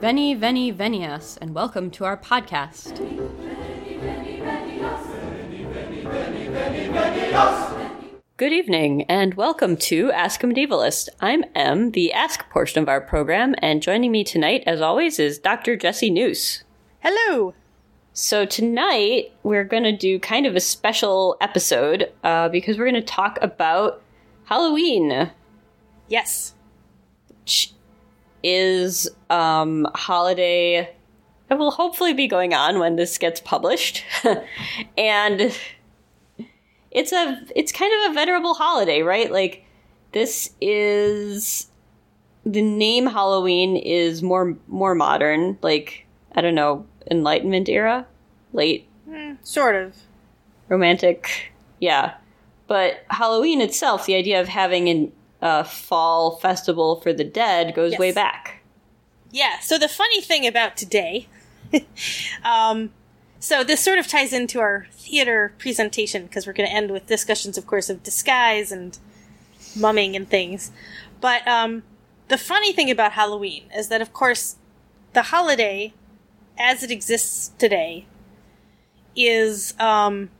Veni, veni, venias, and welcome to our podcast. Good evening, and welcome to Ask a Medievalist. I'm Em, the Ask portion of our program, and joining me tonight, as always, is Dr. Jesse Noose. Hello. So tonight we're going to do kind of a special episode uh, because we're going to talk about Halloween, Yes. Is um, holiday that will hopefully be going on when this gets published, and it's a it's kind of a venerable holiday, right? Like this is the name Halloween is more more modern, like I don't know, Enlightenment era, late Sort of. romantic yeah but halloween itself the idea of having an uh, fall festival for the dead goes Yes. way back Yeah. So the funny thing about today, um, so this sort of ties into our theater presentation because we're going to end with discussions, of course, of disguise and mumming and things. But um, the funny thing about Halloween is that, of course, the holiday, as it exists today, is um,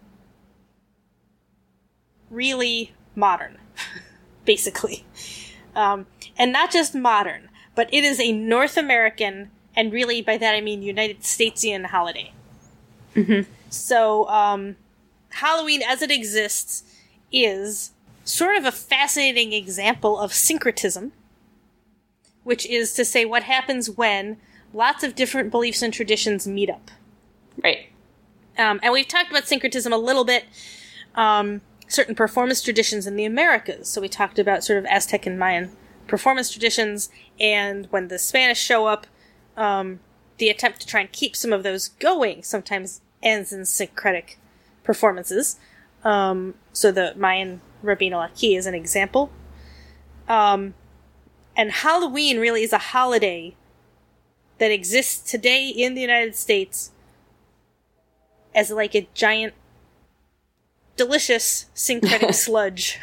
really modern, basically. Um, and not just modern, but it is a North American, and really by that I mean United Statesian holiday. So, um, Halloween as it exists is sort of a fascinating example of syncretism, which is to say what happens when lots of different beliefs and traditions meet up. right Um, and we've talked about syncretism a little bit. Um, certain performance traditions in the Americas. So we talked about sort of Aztec and Mayan performance traditions, and when the Spanish show up, um, the attempt to try and keep some of those going sometimes ends in syncretic performances. Um, so the Mayan Rabinal Achí is an example. Um, and Halloween really is a holiday that exists today in the United States as like a giant, delicious syncretic sludge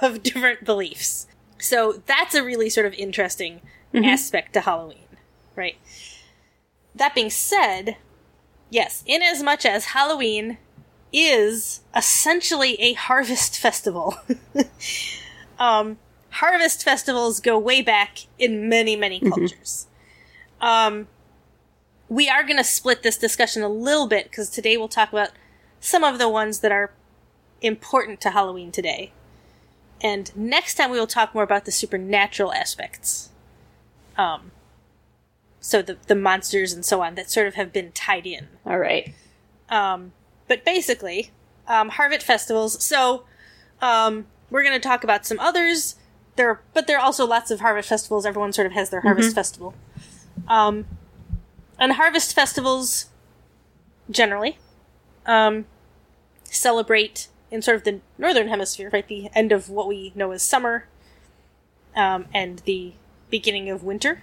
of different beliefs. So that's a really sort of interesting aspect to Halloween, right? That being said, yes, in as much as Halloween is essentially a harvest festival. um, harvest festivals go way back in many, many cultures. Um, we are going to split this discussion a little bit because today we'll talk about some of the ones that are important to Halloween today. And next time we will talk more about the supernatural aspects. Um, so the the monsters and so on that sort of have been tied in. all right Um, but basically, um, Harvest festivals. So um, we're going to talk about some others. There, but there are also lots of harvest festivals. Everyone sort of has their harvest festival. Um, and harvest festivals, generally, um, celebrate in sort of the northern hemisphere, right? The end of what we know as summer, um, and the beginning of winter.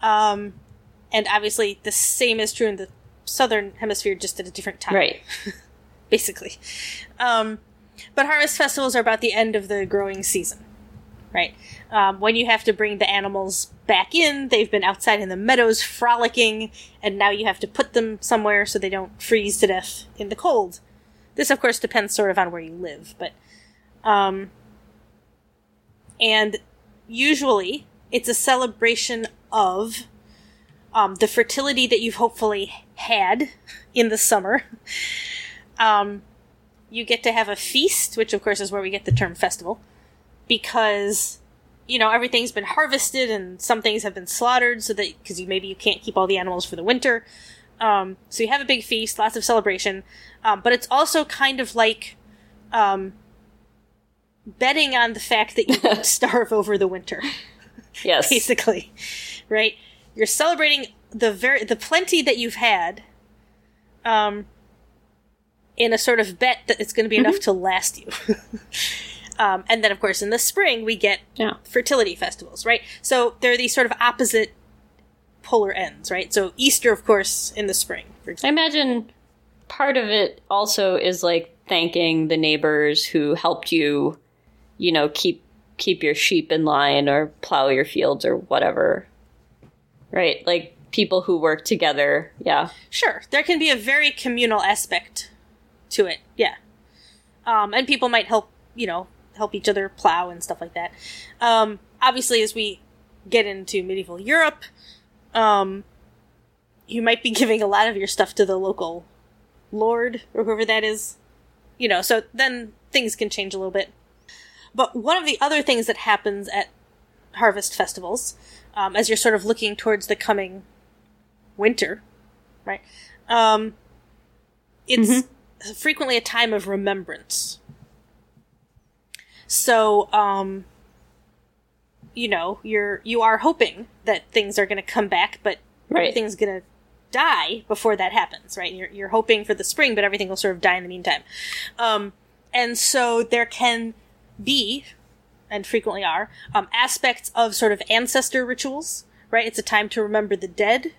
Um, and obviously, the same is true in the southern hemisphere, just at a different time right basically. Um, but harvest festivals are about the end of the growing season, right? Um, when you have to bring the animals back in, they've been outside in the meadows frolicking, and now you have to put them somewhere so they don't freeze to death in the cold. This, of course, depends sort of on where you live, but um, and usually it's a celebration of um, the fertility that you've hopefully had in the summer. Um, you get to have a feast, which of course is where we get the term festival, because you know everything's been harvested and some things have been slaughtered, so that because you maybe you can't keep all the animals for the winter. Um, so you have a big feast, lots of celebration, um, but it's also kind of like um, betting on the fact that you won't starve over the winter yes basically, right? You're celebrating the very the plenty that you've had, um, in a sort of bet that it's going to be enough to last you. um, and then, of course, in the spring we get yeah fertility festivals, right? So there are these sort of opposite polar ends, right? So Easter, of course, in the spring, for i imagine part of it also is like thanking the neighbors who helped you you know keep keep your sheep in line or plow your fields or whatever Right, like people who work together. Yeah. Sure, there can be a very communal aspect to it. Yeah. Um, and people might help, you know, help each other plow and stuff like that. Um, obviously, as we get into medieval Europe, um, you might be giving a lot of your stuff to the local lord or whoever that is. You know, so then things can change a little bit. But one of the other things that happens at harvest festivals, um, as you're sort of looking towards the coming winter, right? Um, it's frequently a time of remembrance. So, um, you know, you're you are hoping that things are going to come back, but Right. everything's going to die before that happens, right? You're you're hoping for the spring, but everything will sort of die in the meantime. Um, and so there can be, and frequently are, um, aspects of sort of ancestor rituals, right? It's a time to remember the dead,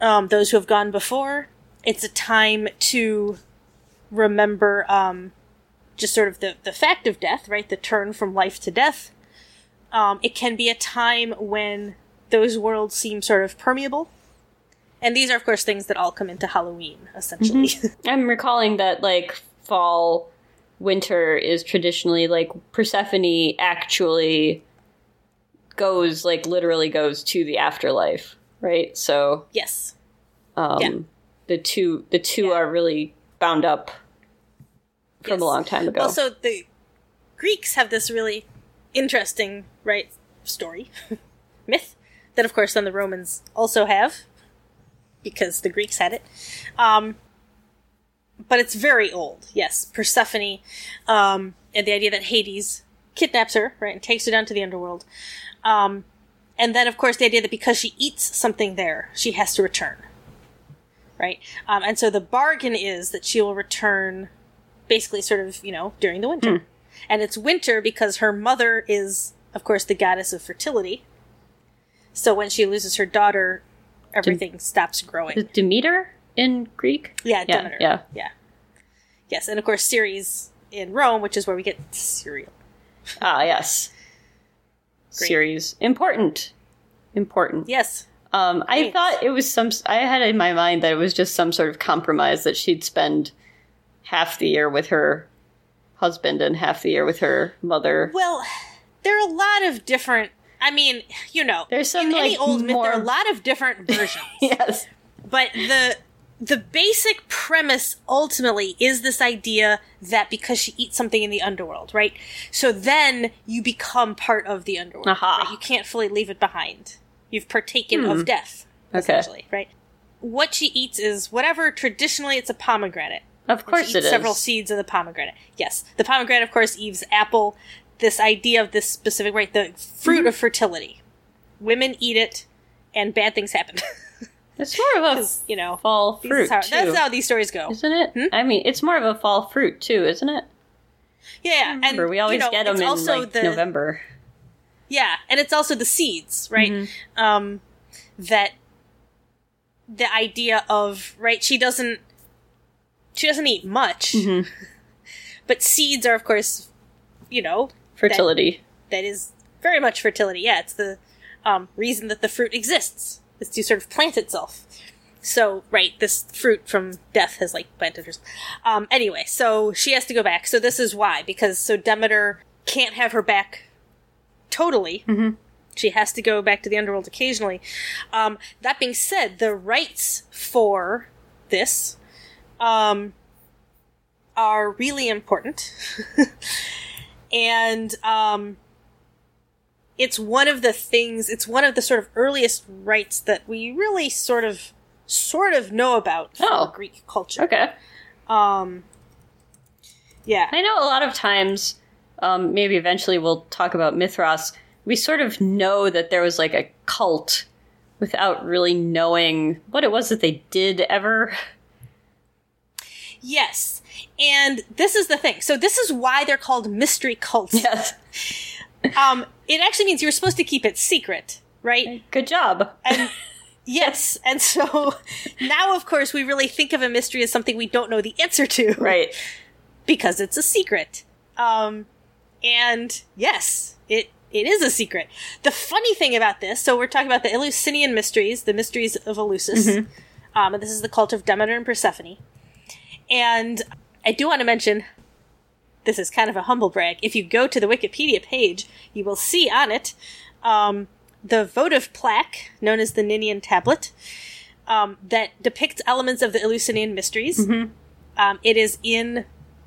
um, those who have gone before. It's a time to remember um, just sort of the, the fact of death, right? The turn from life to death. Um, it can be a time when those worlds seem sort of permeable. And these are, of course, things that all come into Halloween, essentially. I'm recalling that like fall winter is traditionally like Persephone actually goes like literally goes to the afterlife, right? So yes. um Yeah. the two the two Yeah. are really bound up from Yes. a long time ago. Also, the Greeks have this really interesting, right, story, myth, that of course then the Romans also have, because the Greeks had it. Um, but it's very old, yes. Persephone, um, and the idea that Hades kidnaps her, right, and takes her down to the underworld. Um, and then, of course, the idea that because she eats something there, she has to return. Right? Um, and so the bargain is that she will return basically sort of, you know, during the winter. And it's winter because her mother is, of course, the goddess of fertility. So when she loses her daughter, everything stops growing. Demeter in Greek? Yeah, Yeah, Demeter. yeah. Yeah. Yes, and of course Ceres in Rome, which is where we get cereal. Ah, yes. Great. Ceres important, important. Yes. Um, I Great. thought it was some. I had in my mind that it was just some sort of compromise that she'd spend half the year with her husband and half the year with her mother. Well, there are a lot of different I mean, you know, There's some, in any like, old myth there are a lot of different versions. yes. But the the basic premise ultimately is this idea that because she eats something in the underworld, right? So then you become part of the underworld. Aha. right? You can't fully leave it behind. You've partaken of hmm. death, Okay. essentially, right? What she eats is whatever. Traditionally, it's a pomegranate. Of course it is. several seeds of the pomegranate. Yes, the pomegranate, of course, Eve's apple. This idea of this specific right, the fruit Mm-hmm. of fertility. Women eat it, and bad things happen. It's more of a you know, fall fruit how, too, that's how these stories go. isn't it? Hmm? I mean, it's more of a fall fruit too, isn't it? Yeah, and Remember, we always you know, get them in also like the, November. Yeah, and it's also the seeds, right? Mm-hmm. Um, that the idea of right, she doesn't she doesn't eat much, Mm-hmm. but seeds are, of course, you know, Fertility. that is very much fertility. Yeah, it's the um, reason that the fruit exists is to sort of plant itself. So, right, this fruit from death has like planted herself. Um, anyway, so she has to go back. So this is why, because so Demeter can't have her back totally. Mm-hmm. She has to go back to the underworld occasionally. Um, that being said, the rites for this um, are really important. and um, it's one of the things it's one of the sort of earliest rites that we really sort of sort of know about Oh. greek culture Okay. um yeah I know a lot of times, um, maybe eventually we'll talk about Mithras. We sort of know that there was like a cult without really knowing what it was that they did ever. yes and this is the thing so this is why they're called mystery cults Yes. um it actually means you're supposed to keep it secret right Good job. and yes and so now of course we really think of a mystery as something we don't know the answer to Right. because it's a secret. Um, and yes, it It is a secret. The funny thing about this, so we're talking about the Eleusinian mysteries, the mysteries of Eleusis. Um, and this is the cult of Demeter and Persephone. And I do want to mention this is kind of a humble brag. If you go to the Wikipedia page, you will see on it um, the votive plaque known as the Ninnion Tablet um, that depicts elements of the Eleusinian mysteries. Um, it is in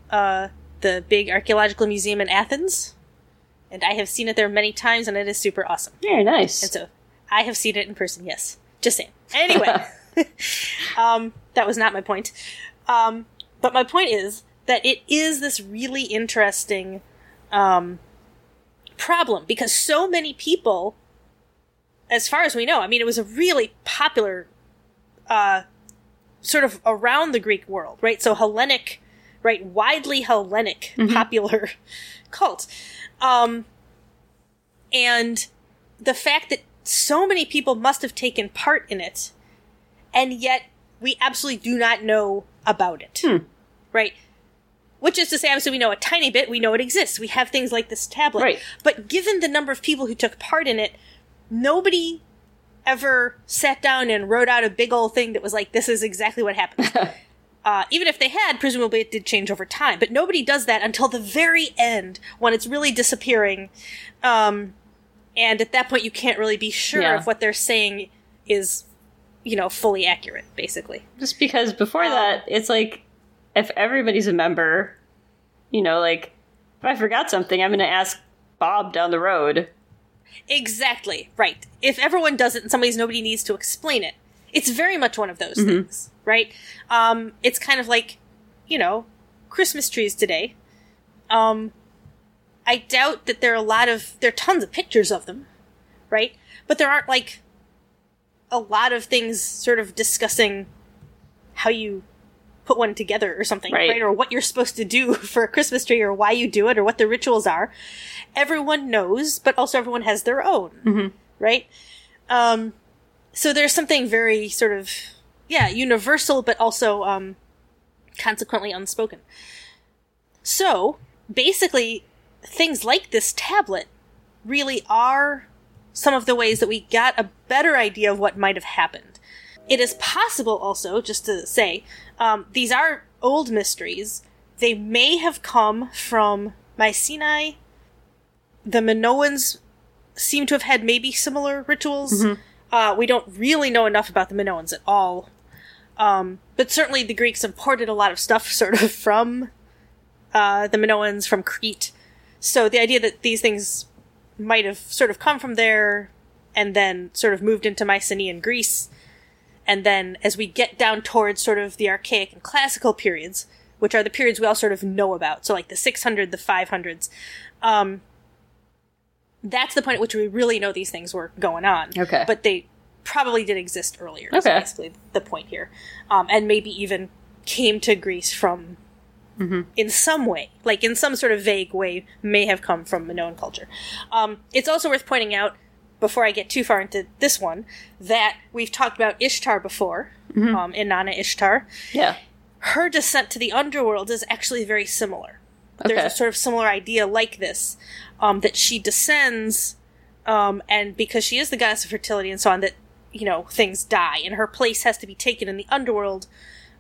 uh, the big archaeological museum in Athens, and I have seen it there many times, and it is super awesome. Very nice. And so I have seen it in person, yes. Just saying. Anyway, um, that was not my point. Um, but my point is that it is this really interesting um, problem because so many people, as far as we know, I mean, it was a really popular, uh, sort of around the Greek world, right? So Hellenic, right? Widely Hellenic popular cult. Um, and the fact that so many people must have taken part in it, and yet we absolutely do not know about it. Right? Which is to say, obviously, we know a tiny bit, we know it exists. We have things like this tablet. Right. But given the number of people who took part in it, nobody ever sat down and wrote out a big old thing that was like, this is exactly what happened. Uh, even if they had, presumably it did change over time. But nobody does that until the very end when it's really disappearing. Um, and at that point, you can't really be sure Yeah. if what they're saying is, you know, fully accurate, basically. Just because before that, it's like if everybody's a member, you know, like if I forgot something, I'm going to ask Bob down the road. Exactly, right. If everyone does it and somebody's nobody needs to explain it, it's very much one of those things, right? Um, it's kind of like, you know, Christmas trees today. Um, I doubt that there are a lot of, there are tons of pictures of them, right? But there aren't like a lot of things sort of discussing how you put one together or something, Right. right? Or what you're supposed to do for a Christmas tree or why you do it or what the rituals are. Everyone knows, but also everyone has their own, right? Um, so there's something very sort of, yeah, universal, but also, um, consequently unspoken. So, basically, things like this tablet really are some of the ways that we got a better idea of what might have happened. It is possible also, just to say, um, these are old mysteries. They may have come from Mycenae. The Minoans seem to have had maybe similar rituals. Uh, we don't really know enough about the Minoans at all. Um, but certainly the Greeks imported a lot of stuff sort of from uh, the Minoans, from Crete. So the idea that these things might have sort of come from there and then sort of moved into Mycenaean Greece. And then as we get down towards sort of the archaic and classical periods, which are the periods we all sort of know about, so like the 600, the 500s, um, that's the point at which we really know these things were going on. Okay. But they probably did exist earlier. Is Okay. basically the point here. Um, and maybe even came to Greece from in some way, like in some sort of vague way, may have come from Minoan culture. Um, it's also worth pointing out, before I get too far into this one, that we've talked about Ishtar before, um, Inanna Ishtar. Yeah. Her descent to the underworld is actually very similar. Okay. There's a sort of similar idea like this, um, that she descends, um, and because she is the goddess of fertility and so on, that you know things die, and her place has to be taken in the underworld,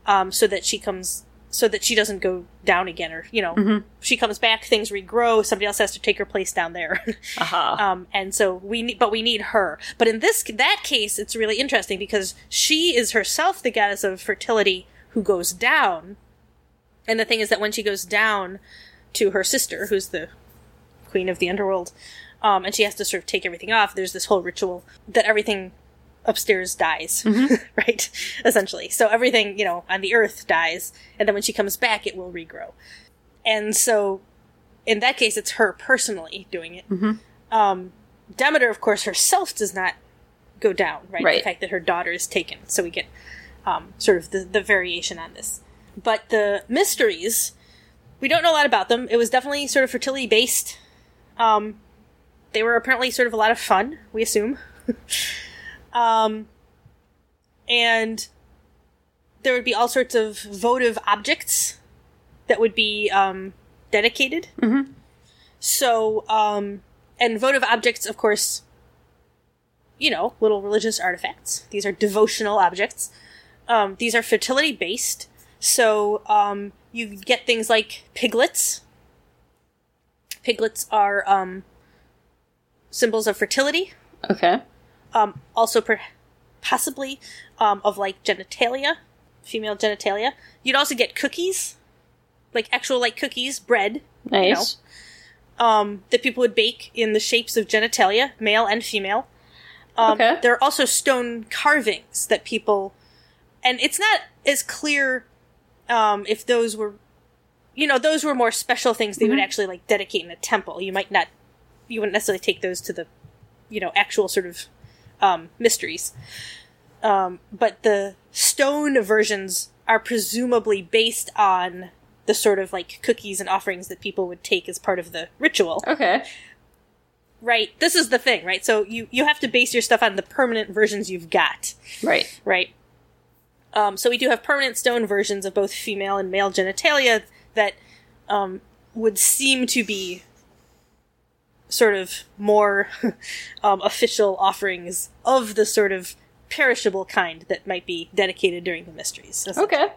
um, so that she comes, so that she doesn't go down again, or you know, she comes back, things regrow, somebody else has to take her place down there. Aha. um, and so we need, but we need her. But in this that case, it's really interesting because she is herself the goddess of fertility who goes down. And the thing is that when she goes down to her sister, who's the queen of the underworld, um, and she has to sort of take everything off, there's this whole ritual that everything upstairs dies, right? Essentially. So everything, you know, on the earth dies, and then when she comes back, it will regrow. And so in that case, it's her personally doing it. Um, Demeter, of course, herself does not go down, right? Right. The fact that her daughter is taken. So we get um, sort of the, the variation on this. But the mysteries, we don't know a lot about them. It was definitely sort of fertility based. Um, they were apparently sort of a lot of fun, we assume. um, and there would be all sorts of votive objects that would be um, dedicated. So, um, and votive objects, of course, you know, little religious artifacts. These are devotional objects. Um, these are fertility based. So um, you get things like piglets. Piglets are um, symbols of fertility. Okay. Um, also, per- possibly um, of like genitalia, female genitalia. You'd also get cookies, like actual like cookies, bread. Nice. um, that people would bake in the shapes of genitalia, male and female. Um, Okay. There are also stone carvings that people, and it's not as clear um, if those were, you know, those were more special things they would actually like dedicate in a temple. You might not, you wouldn't necessarily take those to the, you know, actual sort of um, mysteries. Um, but the stone versions are presumably based on the sort of like cookies and offerings that people would take as part of the ritual. Okay. Right. This is the thing, right? So you you have to base your stuff on the permanent versions you've got, Right. right? Um, so we do have permanent stone versions of both female and male genitalia that um, would seem to be sort of more um, official offerings of the sort of perishable kind that might be dedicated during the mysteries. Okay.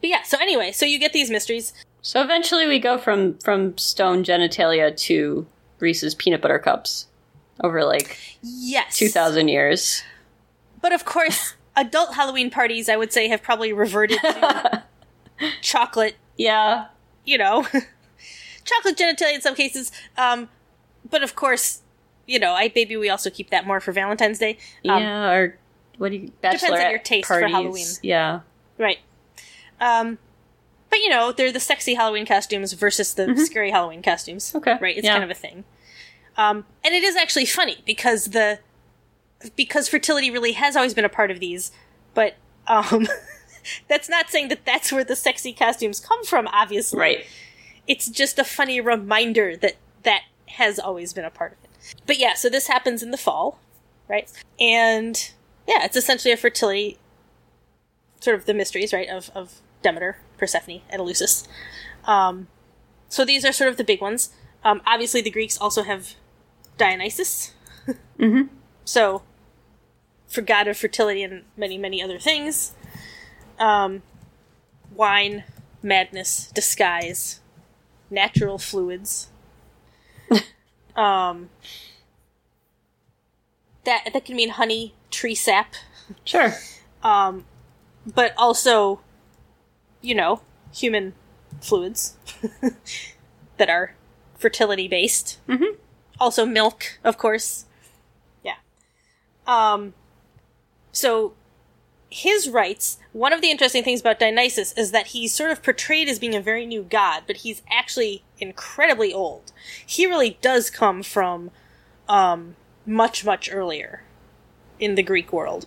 But yeah, so anyway, so you get these mysteries. So eventually we go from from stone genitalia to Reese's peanut butter cups over like Yes. 2000 years. But of course, adult Halloween parties, I would say, have probably reverted to chocolate, Yeah. you know, chocolate genitalia in some cases. Um, but of course, you know, I maybe we also keep that more for Valentine's Day. Um, yeah, or what do you depends on your taste for. Halloween. Yeah. Right. Um, but you know, they're the sexy Halloween costumes versus the scary Halloween costumes. Mm-hmm. Okay, Right. It's yeah. kind of a thing. Um, and it is actually funny because the because fertility really has always been a part of these, but um, that's not saying that that's where the sexy costumes come from. Obviously, Right. it's just a funny reminder that that has always been a part of it. But yeah, so this happens in the fall, right? And yeah, it's essentially a fertility sort of the mysteries, right, of, of Demeter, Persephone, and Eleusis. Um, so these are sort of the big ones. Um, obviously, the Greeks also have Dionysus. Mhm. So, for god of fertility and many, many other things. Um, wine, madness, disguise, natural fluids. Um, that that can mean honey, tree sap, Sure. um, but also, you know, human fluids that are fertility based. Mhm. Also, milk, of course. Yeah. Um, so, his rites, one of the interesting things about Dionysus is that he's sort of portrayed as being a very new god, but he's actually incredibly old. He really does come from um, much, much earlier in the Greek world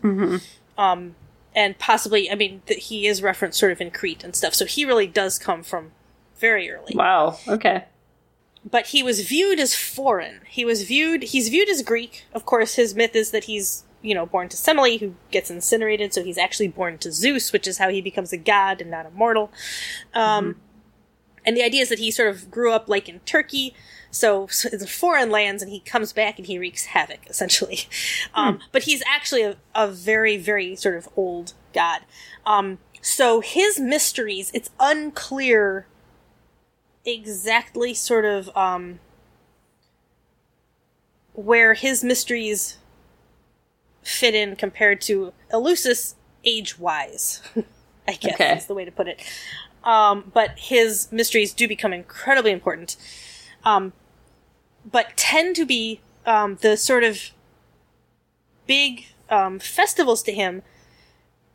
um, and possibly, I mean, th- he is referenced sort of in Crete and stuff, so he really does come from very early. Wow. Okay. But he was viewed as foreign. He was viewed, he's viewed as Greek. Of course, his myth is that he's, you know, born to Semele, who gets incinerated, so he's actually born to Zeus, which is how he becomes a god and not a mortal. Um, And the idea is that he sort of grew up like in Turkey, so, so in foreign lands, and he comes back and he wreaks havoc, essentially. Um, But he's actually a, a very, very sort of old god. Um, so his mysteries, it's unclear exactly sort of um, where his mysteries fit in compared to Eleusis age wise. I guess Okay. is the way to put it. Um, but his mysteries do become incredibly important. Um, but tend to be um, the sort of big um, festivals to him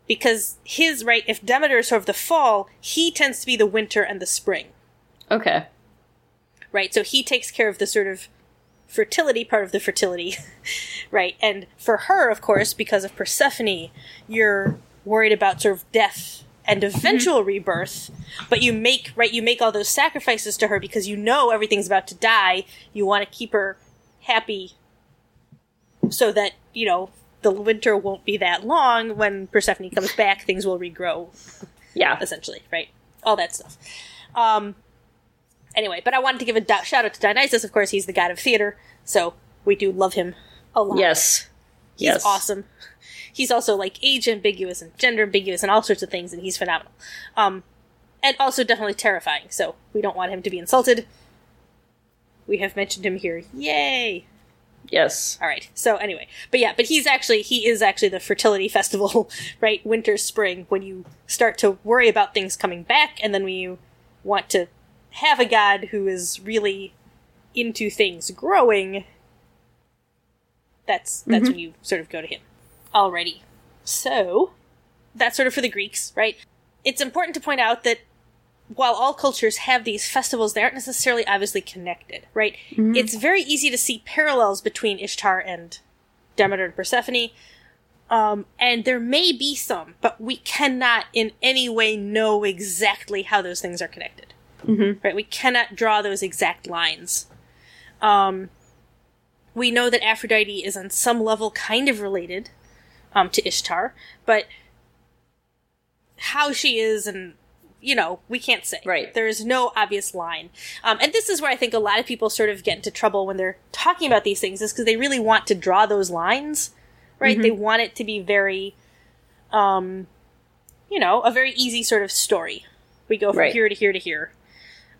because his right if Demeter is sort of the fall, he tends to be the winter and the spring Okay. right? So he takes care of the sort of fertility part of the fertility, right? And for her, of course, because of Persephone, you're worried about sort of death and eventual rebirth, but you make right you make all those sacrifices to her because you know everything's about to die. You want to keep her happy so that, you know, the winter won't be that long when Persephone comes back, things will regrow Yeah. essentially, right? All that stuff. Um, anyway, but I wanted to give a di- shout out to Dionysus. Of course, he's the god of theater. So we do love him a lot. Yes. He's yes. awesome. He's also like age ambiguous and gender ambiguous and all sorts of things, and he's phenomenal. Um, and also definitely terrifying. So we don't want him to be insulted. We have mentioned him here. Yay! Yes. All right. So anyway, but yeah, but he's actually he is actually the fertility festival, right? Winter, spring, when you start to worry about things coming back, and then when you want to have a god who is really into things growing. That's that's when you sort of go to him. Alrighty. So that's sort of for the Greeks, right? It's important to point out that while all cultures have these festivals, they aren't necessarily obviously connected, right? It's very easy to see parallels between Ishtar and Demeter and Persephone. Um, and there may be some, but we cannot in any way know exactly how those things are connected. Mm-hmm. Right? We cannot draw those exact lines. Um, we know that Aphrodite is on some level kind of related um, to Ishtar, but how she is and you know we can't say. Right. there is no obvious line. Um, and this is where i think a lot of people sort of get into trouble when they're talking about these things is because they really want to draw those lines right? They want it to be very um you know a very easy sort of story. We go from Right. here to here to here.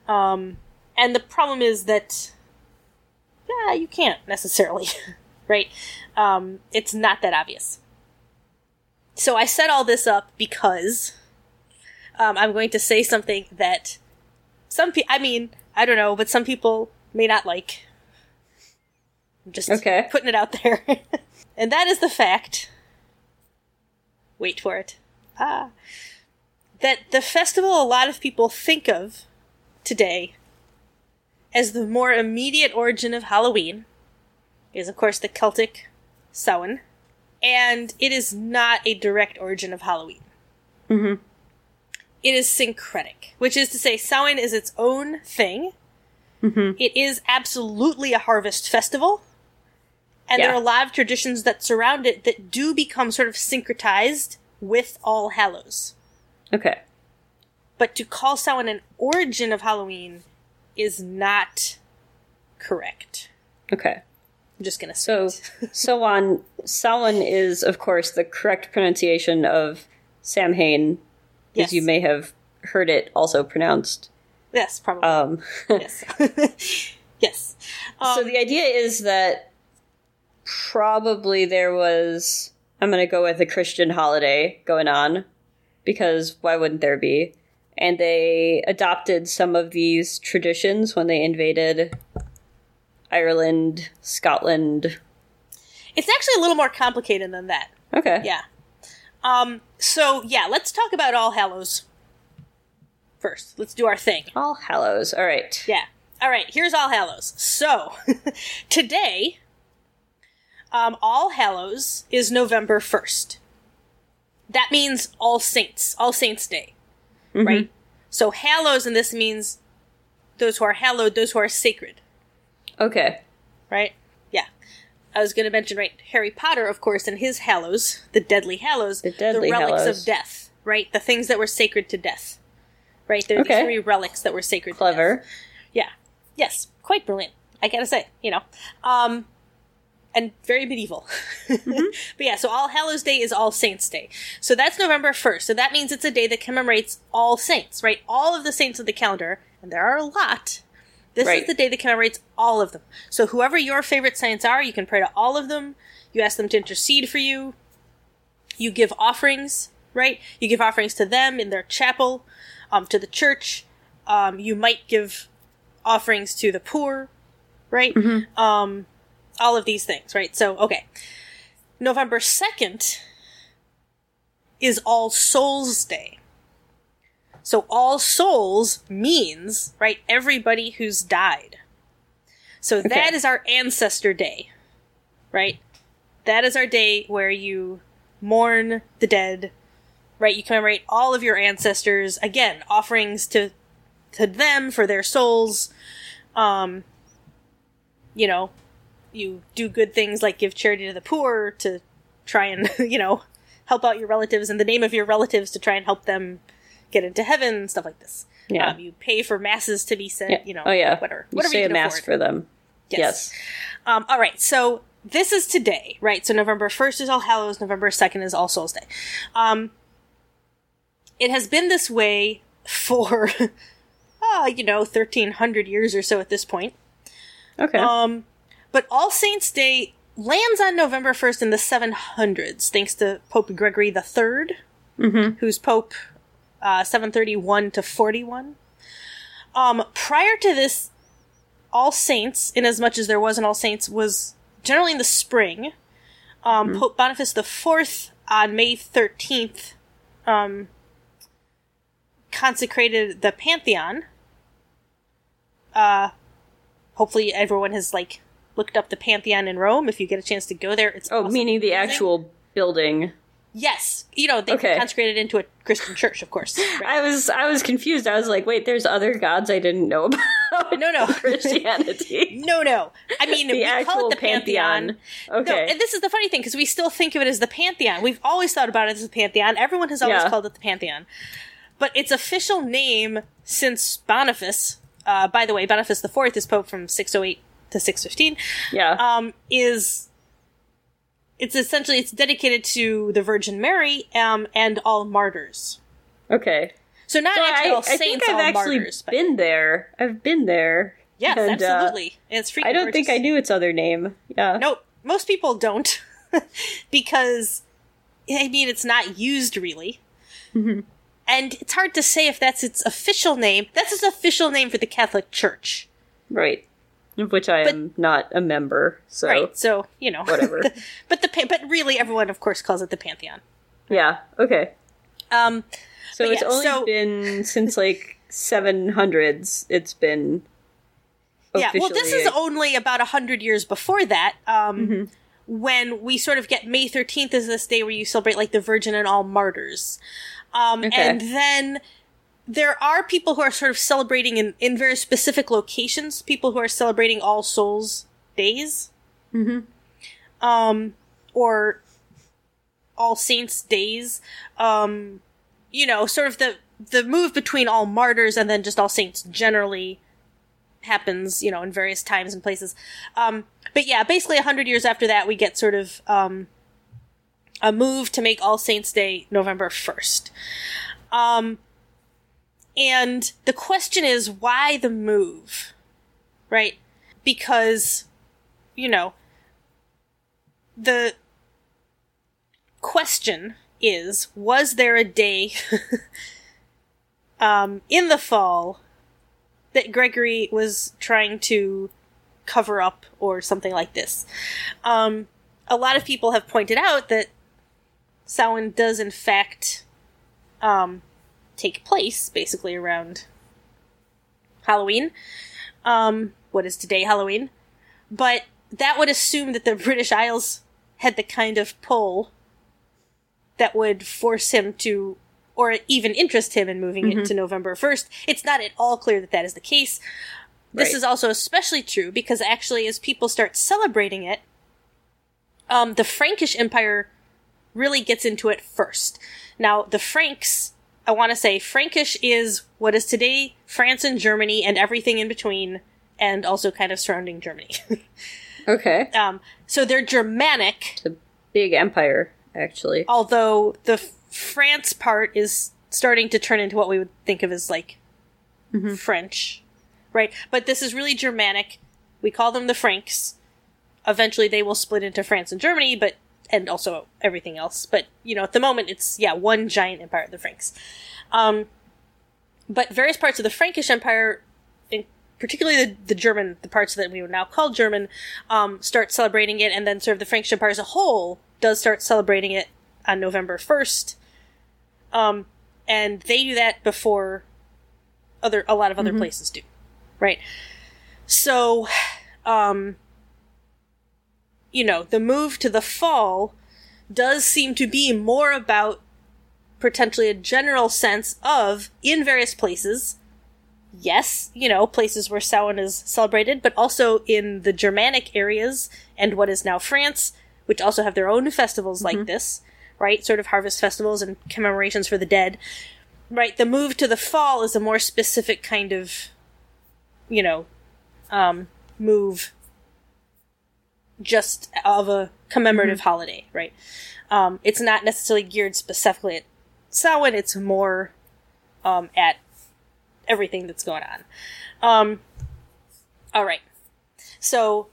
Um and the problem is that yeah you can't necessarily right? Um it's not that obvious so I set all this up because um, I'm going to say something that some people, I mean, I don't know, but some people may not like. I'm just Okay. putting it out there. and that is the fact. Wait for it. Ah. That the festival a lot of people think of today as the more immediate origin of Halloween is, of course, the Celtic Samhain and it is not a direct origin of Halloween. Mhm. It is syncretic, which is to say, Samhain is its own thing. Mhm. It is absolutely a harvest festival, and there are a lot of traditions that surround it that do become sort of syncretized with All Hallows. Okay. But to call Samhain an origin of Halloween is not correct. Okay. I'm just gonna say So, so on. Samhain is, of course, the correct pronunciation of Samhain, Yes. as you may have heard it also pronounced. yes, probably Um, yes, yes. Um, so the idea is that probably there was. I'm going to go with a Christian holiday going on, because why wouldn't there be? And they adopted some of these traditions when they invaded Ireland, Scotland. It's actually a little more complicated than that. Okay. Yeah. Um. So yeah, let's talk about All Hallows first. Let's do our thing. All Hallows. All right. Yeah. All right. Here's All Hallows. So today, um, All Hallows is November first. That means All Saints, All Saints Day, right? So Hallows, and this means those who are hallowed, those who are sacred. Okay. right? Yeah. I was going to mention, right, Harry Potter, of course, and his Hallows, the Deadly Hallows, The Deadly relics Hallows. of death, right? The things that were sacred to death, right? There are Okay. these three relics that were sacred to Clever. Yeah. Yes. Quite brilliant. I gotta say, you know. Um, and very medieval. Mm-hmm. but yeah, so All Hallows Day is All Saints Day. So that's November 1st. So that means it's a day that commemorates all saints, right? All of the saints of the calendar, and there are a lot. This Right. is the day that commemorates all of them. So whoever your favorite saints are, you can pray to all of them. You ask them to intercede for you. You give offerings, right? You give offerings to them in their chapel, um, to the church. Um, you might give offerings to the poor, right? Um, all of these things, right? So, okay. November 2nd is All Souls Day. So, All Souls means, right, everybody who's died. So, that is our ancestor day, right? That is our day where you mourn the dead, right? You commemorate all of your ancestors. Again, offerings to to them for their souls. Um, you know, you do good things like give charity to the poor to try and you know help out your relatives in the name of your relatives to try and help them get into heaven, stuff like this. Yeah. Um, you pay for masses to be said. Yeah. You know. oh yeah. Whatever. You Whatever say you a mass afford. for them. Yes. Um, all right, so this is today, right? So November 1st is All Hallows, November 2nd is All Souls Day. Um, it has been this way for, uh, you know, 1300 years or so at this point. Okay. Um, but All Saints Day lands on November 1st in the 700s, thanks to Pope Gregory III, Mhm. who's Pope uh, 731 to 41. Um, prior to this, All Saints, in as much as there was an All Saints, was generally in the spring. Um, Pope Boniface IV on May 13th um, consecrated the Pantheon. Uh, hopefully everyone has like looked up the Pantheon in Rome. If you get a chance to go there, it's oh, awesome. meaning the actual building. Yes, you know they Okay. consecrated into a Christian church, of course. Right. I was I was confused. I was like, wait, there's other gods I didn't know about. No, no. Christianity. no, no. I mean, the we call it the Pantheon. pantheon. No, Okay. and this is the funny thing because we still think of it as the Pantheon. We've always thought about it as the Pantheon. Everyone has always Yeah. called it the Pantheon, but its official name since Boniface. Uh, by the way, Boniface IV is Pope from 608 to 615. yeah. um, is it's essentially it's dedicated to the Virgin Mary um, and all martyrs. okay. So not So actually I, all I saints, think I've all actually martyrs. But been there. I've been there. yes, and, uh, absolutely. it's freaking I don't think I knew its other name. Yeah. No, most people don't because I mean it's not used really. Mm-hmm. And it's hard to say if that's its official name. That's its official name for the Catholic Church. Right. Of which I But- am not a member. So Right. So, you know. Whatever. but the but really everyone of course calls it the Pantheon. yeah. Okay. Um So it's yeah, only so- been since like seven hundreds. It's been. Yeah, well, this is only about a hundred years before that, um, Mm-hmm. when we sort of get May thirteenth is this day where you celebrate like the Virgin and all martyrs, um, Okay. and then there are people who are sort of celebrating in in very specific locations. People who are celebrating All Souls Days, Mm-hmm. um, or All Saints Days. Um, you know, sort of the the move between all martyrs and then just all saints generally happens, you know, in various times and places. Um, but yeah, basically a hundred years after that, we get sort of um, a move to make All Saints Day November first. Um, and the question is, why the move? Right? Because, you know, the question is, was there a day um, in the fall that Gregory was trying to cover up or something like this. Um, a lot of people have pointed out that Samhain does in fact um, take place basically around Halloween. Um, what is today Halloween? But that would assume that the British Isles had the kind of pull that would force him to or even interest him in moving it to November 1st. It's not at all clear that that is the case. This Right. is also especially true because actually, as people start celebrating it, um, the Frankish Empire really gets into it first. Now, the Franks, I want to say, Frankish is what is today France and Germany and everything in between, and also kind of surrounding Germany. Okay. um, so they're Germanic, It's a big empire, actually. although the France part is starting to turn into what we would think of as like French, right? But this is really Germanic. We call them the Franks. Eventually, they will split into France and Germany, but and also everything else. But you know, at the moment, it's yeah one giant empire, the Franks. Um, but various parts of the Frankish Empire, in particularly the, the German, the parts that we would now call German, um, start celebrating it, and then sort of the Frankish Empire as a whole does start celebrating it on November first. Um, and they do that before other a lot of other places do, right? So, um, you know, the move to the fall does seem to be more about potentially a general sense of in various places. Yes, you know, places where Samhain is celebrated, but also in the Germanic areas and what is now France, which also have their own festivals like this, right? Sort of harvest festivals and commemorations for the dead. Right, the move to the fall is a more specific kind of, you know, um, move just of a commemorative holiday, right? Um, it's not necessarily geared specifically at Samhain. It's more um, at everything that's going on. Um, all right. So,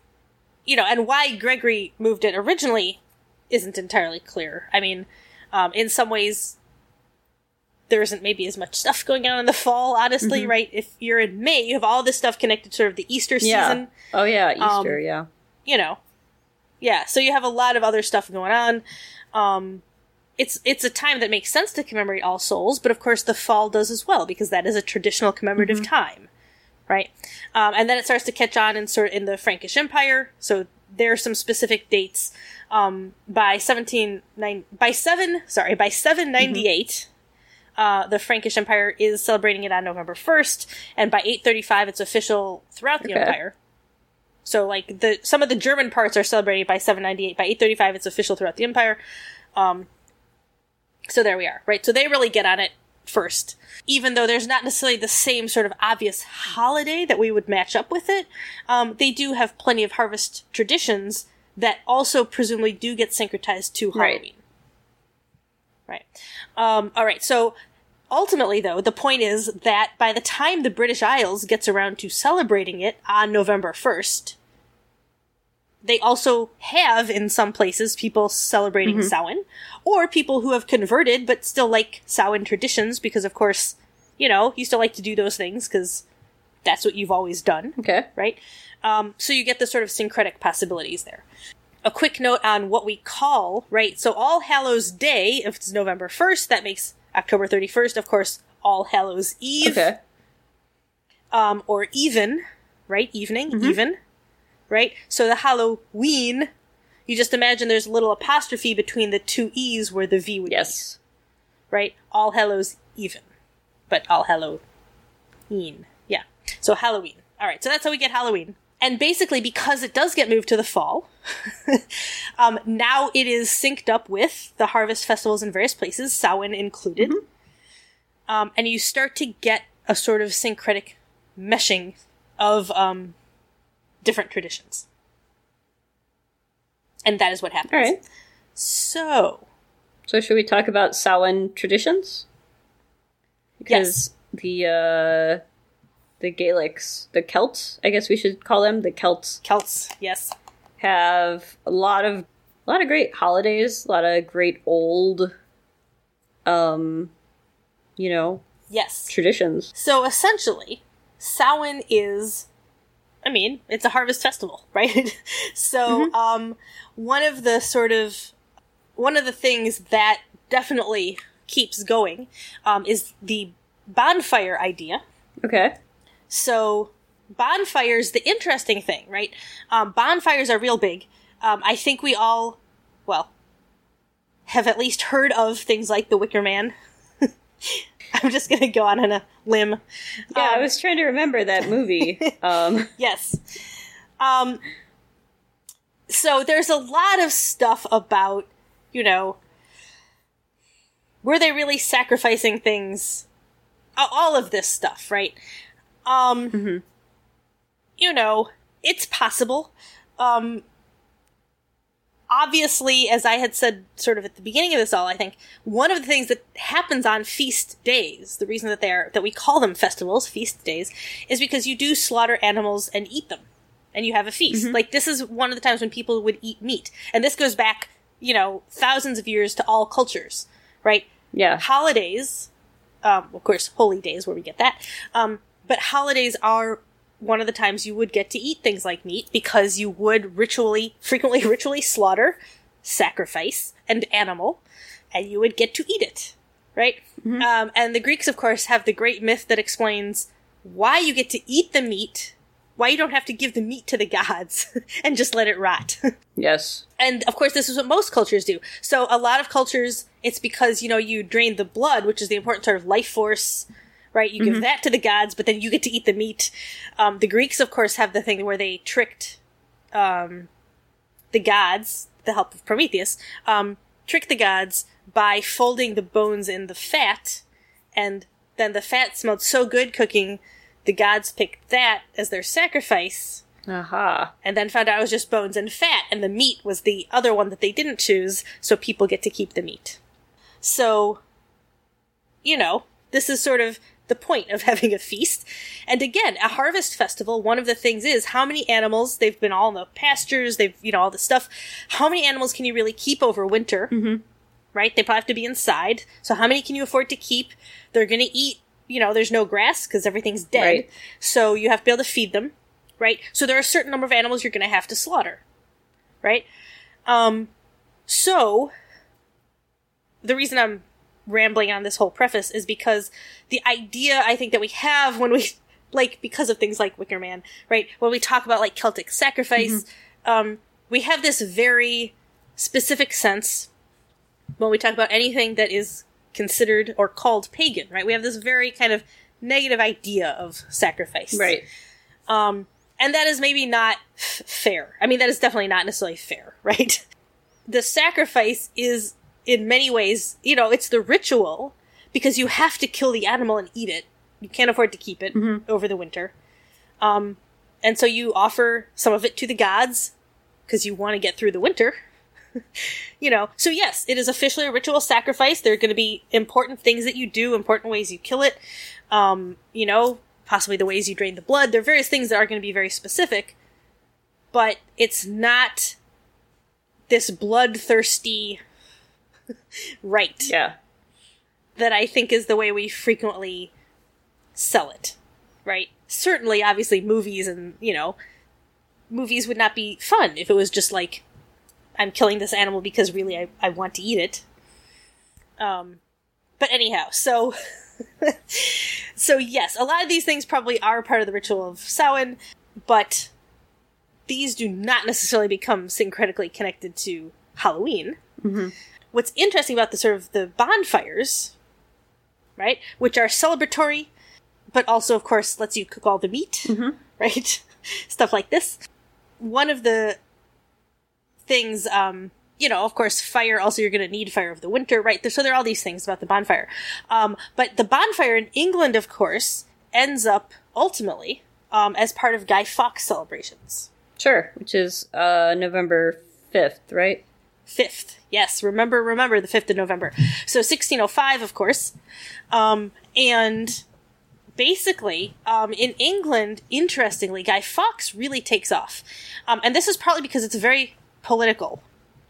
you know, and why Gregory moved it originally isn't entirely clear. I mean, um, in some ways, there isn't maybe as much stuff going on in the fall, honestly, right? If you're in May, you have all this stuff connected to sort of the Easter Yeah. season, Oh yeah, Um, Easter. yeah. you know. Yeah, so you have a lot of other stuff going on. Um, it's it's a time that makes sense to commemorate All Souls, but of course the fall does as well because that is a traditional commemorative time, right? Um, and then it starts to catch on in sort in the Frankish Empire. So there are some specific dates. Um, by seventeen nine by seven sorry by seven Uh, the Frankish Empire is celebrating it on November 1st, and by 835 it's official throughout the Okay. empire. So like the some of the German parts are celebrated by 798. By 835 it's official throughout the empire. Um so there we are, right? So they really get on it first. Even though there's not necessarily the same sort of obvious holiday that we would match up with it, um, they do have plenty of harvest traditions that also presumably do get syncretized to Right. Halloween. Right. Um, all right. So ultimately, though, the point is that by the time the British Isles gets around to celebrating it on November 1st, they also have in some places people celebrating Samhain, or people who have converted but still like Samhain traditions because, of course, you know, you still like to do those things because that's what you've always done Okay. right? Um, so you get the sort of syncretic possibilities there. A quick note on what we call, right? So All Hallows Day, if it's November 1st, that makes October 31st, of course, All Hallows Eve, Okay. um, or even, right? Evening, even, right? So the Halloween, you just imagine there's a little apostrophe between the two E's where the V would be Yes. right? All Hallows even, but All Halloween. Yeah. So Halloween. All right. So that's how we get Halloween. And basically, because it does get moved to the fall, um, now it is synced up with the harvest festivals in various places, Samhain included. Um, and you start to get a sort of syncretic meshing of um, different traditions. And that is what happens. All right. So, So should we talk about Samhain traditions? Because the uh the Gaelics, the Celts, I guess we should call them, the Celts Celts, yes. have a lot of a lot of great holidays, a lot of great old um you know, Yes. traditions. So essentially, Samhain is, I mean, it's a harvest festival, right? so, um, one of the sort of, one of the things that definitely keeps going, um, is the bonfire idea. Okay. So, bonfires, the interesting thing, right? Um, bonfires are real big. Um, I think we all, well, have at least heard of things like the Wicker Man. I'm just gonna go on, on a limb. Yeah, I Um, was trying to remember that movie. um Yes. Um so there's a lot of stuff about, you know, were they really sacrificing things? All of this stuff, right? Um you know, it's possible. Um obviously, as I had said sort of at the beginning of this all, I think one of the things that happens on feast days, the reason that they're that we call them festivals, feast days, is because you do slaughter animals and eat them. And you have a feast. Like this is one of the times when people would eat meat. And this goes back, you know, thousands of years to all cultures, right? yeah. holidays, um, of course, holy days where we get that. Um, but holidays are one of the times you would get to eat things like meat because you would ritually, frequently ritually slaughter, sacrifice an animal, and you would get to eat it, right? Um, and the Greeks, of course, have the great myth that explains why you get to eat the meat, why you don't have to give the meat to the gods and just let it rot. Yes. and of course this is what most cultures do so a lot of cultures it's because you know you drain the blood which is the important sort of life force right you give that to the gods but then you get to eat the meat um, the greeks of course have the thing where they tricked um, the gods the help of prometheus um, tricked the gods by folding the bones in the fat and then the fat smelled so good cooking the gods picked that as their sacrifice Aha. and then found out it was just bones and fat, and the meat was the other one that they didn't choose, so people get to keep the meat. So, you know, this is sort of the point of having a feast. And again, a harvest festival, one of the things is how many animals, they've been all in the pastures, they've, you know, all this stuff. How many animals can you really keep over winter? Mm-hmm. Right? They probably have to be inside. So how many can you afford to keep? They're going to eat, you know, there's no grass because everything's dead. Right. So you have to be able to feed them. Right? So there are a certain number of animals you're going to have to slaughter. Right? Um, so the reason I'm rambling on this whole preface is because the idea I think that we have when we like because of things like Wicker Man, right? When we talk about like Celtic sacrifice, um, we have this very specific sense when we talk about anything that is considered or called pagan, right? We have this very kind of negative idea of sacrifice, Right. um, and that is maybe not f- fair. I mean, that is definitely not necessarily fair, right? The sacrifice is, in many ways, you know, it's the ritual because you have to kill the animal and eat it. You can't afford to keep it over the winter. Um, and so you offer some of it to the gods because you want to get through the winter. you know, so yes, it is officially a ritual sacrifice. There are going to be important things that you do, important ways you kill it. Um, you know, possibly the ways you drain the blood. There are various things that are going to be very specific, but it's not this bloodthirsty right Yeah. that I think is the way we frequently sell it, right? Certainly, obviously, movies and, you know, movies would not be fun if it was just like, I'm killing this animal because really I, I want to eat it. Um, but anyhow, so, so yes, a lot of these things probably are part of the ritual of Samhain, but these do not necessarily become syncretically connected to Halloween. What's interesting about the sort of the bonfires, right, which are celebratory, but also, of course, lets you cook all the meat, right, stuff like this. One of the things, um, you know, of course, fire. Also, you're going to need fire of the winter, right? So there are all these things about the bonfire. Um, but the bonfire in England, of course, ends up ultimately um, as part of Guy Fawkes celebrations. Sure. Which is uh November fifth, right? Fifth, yes. Remember, remember the fifth of November. So 1605, of course, um, and basically, um, in England, interestingly, Guy Fawkes really takes off, um, and this is partly because it's very political.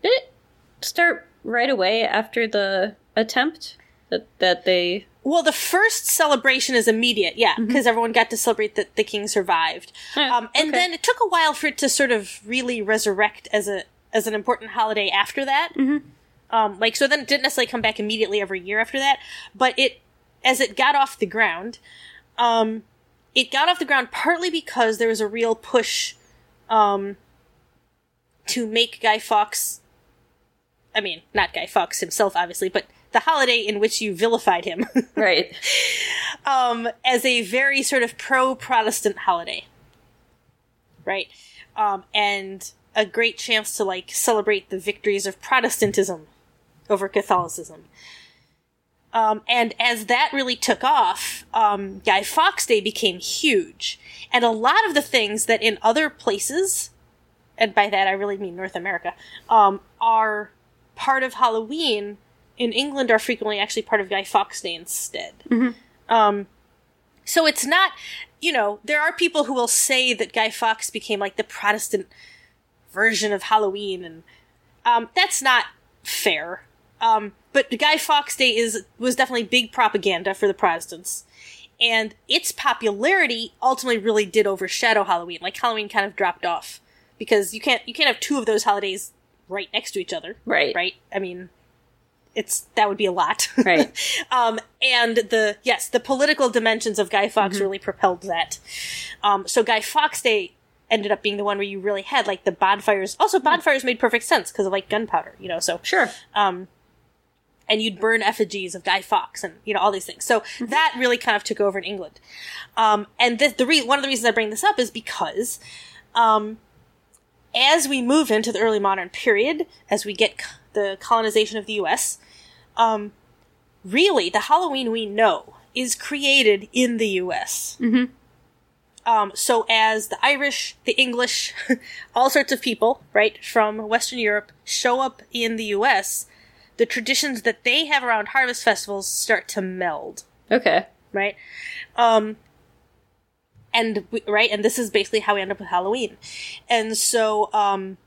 Did it start right away after the attempt that that they Well, the first celebration is immediate, yeah, because everyone got to celebrate that the king survived. Yeah, um, and okay. then it took a while for it to sort of really resurrect as a as an important holiday after that. Mm-hmm. Um, like so, then it didn't necessarily come back immediately every year after that, but it as it got off the ground, um, it got off the ground partly because there was a real push um, to make Guy Fawkes. I mean, not Guy Fawkes himself, obviously, but the holiday in which you vilified him. right. um, as a very sort of pro Protestant holiday. Right? Um, and a great chance to like celebrate the victories of Protestantism over Catholicism. Um, and as that really took off, um, Guy Fawkes Day became huge. And a lot of the things that in other places, and by that I really mean North America, um, are part of Halloween in England are frequently actually part of Guy Fawkes Day instead. Um, so it's not, you know, there are people who will say that Guy Fawkes became like the Protestant version of Halloween, and um, that's not fair. Um, but Guy Fawkes Day is was definitely big propaganda for the Protestants, and its popularity ultimately really did overshadow Halloween. Like Halloween kind of dropped off because you can't you can't have two of those holidays right next to each other, Right. Right? I mean, it's that would be a lot, Right. um, and the yes, the political dimensions of Guy Fawkes really propelled that. Um, so Guy Fawkes Day ended up being the one where you really had like the bonfires. Also, bonfires made perfect sense because of like gunpowder, you know. So Sure. Um, and you'd burn effigies of Guy Fawkes and you know all these things. So that really kind of took over in England. Um, and this, the re- one of the reasons I bring this up is because um, as we move into the early modern period, as we get c- the colonization of the U.S., um, really the Halloween we know is created in the U.S. Um, so as the Irish, the English, all sorts of people, right, from Western Europe show up in the US, the traditions that they have around harvest festivals start to meld, Okay. right? Um, and we, right, and this is basically how we end up with Halloween. And so, um,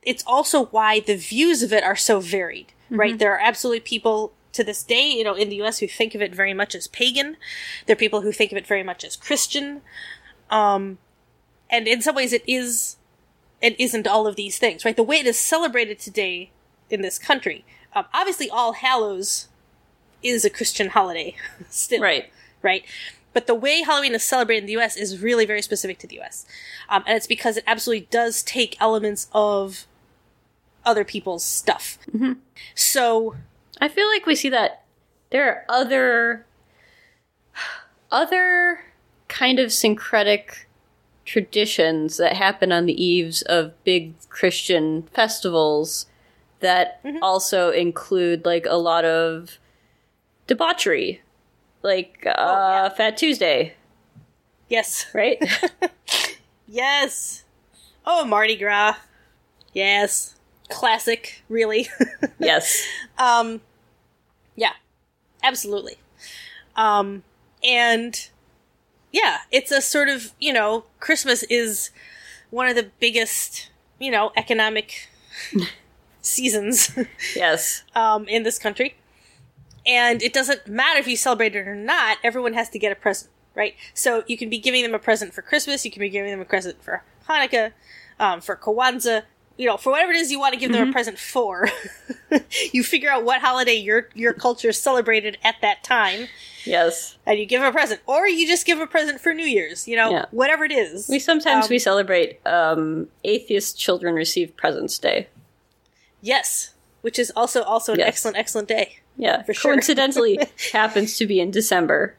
it's also why the views of it are so varied, right? There are absolutely people to this day, you know, in the US who think of it very much as pagan. There are people who think of it very much as Christian. Um, and in some ways it is, it isn't all of these things, right? The way it is celebrated today in this country, um, obviously All Hallows is a Christian holiday still Right. right? But the way Halloween is celebrated in the US is really very specific to the US. Um, and it's because it absolutely does take elements of other people's stuff. So, I feel like we see that there are other other kind of syncretic traditions that happen on the eves of big Christian festivals that also include like a lot of debauchery. Like uh yeah. Fat Tuesday, yes. right? Yes. Oh, Mardi Gras. Yes. Classic, really. yes. Um, yeah, absolutely. Um, and yeah, it's a sort of, you know, Christmas is one of the biggest, you know, economic seasons Yes. um, in this country. And it doesn't matter if you celebrate it or not, everyone has to get a present, right? So you can be giving them a present for Christmas, you can be giving them a present for Hanukkah, um, for Kwanzaa, you know, for whatever it is you want to give them a present for. you figure out what holiday your your culture celebrated at that time, Yes. and you give a present, or you just give a present for New Year's. You know, Yeah. whatever it is. We sometimes Um, we celebrate um atheist children receive presents day. yes, which is also also an Yes. excellent excellent day. Yeah, For sure. coincidentally happens to be in December.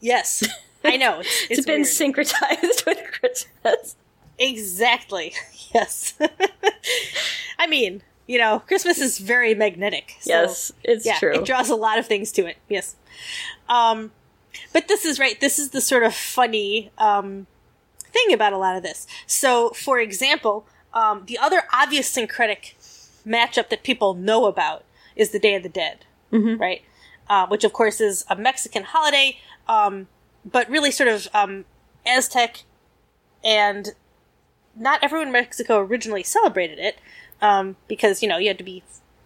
Yes, I know it's, it's, It's been weird. syncretized with Christmas. Exactly. Yes. I mean, you know, Christmas is very magnetic. so, yes, it's yeah, true. it draws a lot of things to it. Yes. Um, but this is right. This is the sort of funny um, thing about a lot of this. So, for example, um, the other obvious syncretic matchup that people know about is the Day of the Dead, right? Uh, which, of course, is a Mexican holiday, um, but really sort of um, Aztec and not everyone in Mexico originally celebrated it um, because you know you had to be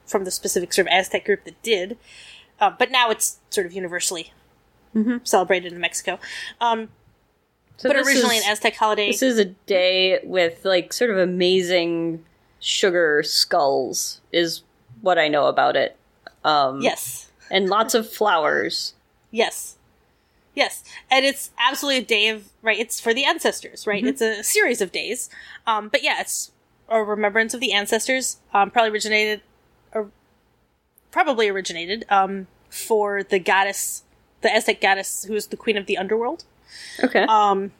from the specific sort of Aztec group that did. Uh, but now it's sort of universally celebrated in Mexico. Um, So but originally is, an Aztec holiday. this is a day with like sort of amazing sugar skulls is what I know about it. Um, yes, and lots of flowers. yes, yes, and it's absolutely a day of right. It's for the ancestors, right? It's a series of days. Um, but yeah, it's a remembrance of the ancestors. Um, probably originated, or probably originated um, for the goddess, the Aztec goddess who is the queen of the underworld. Okay. um.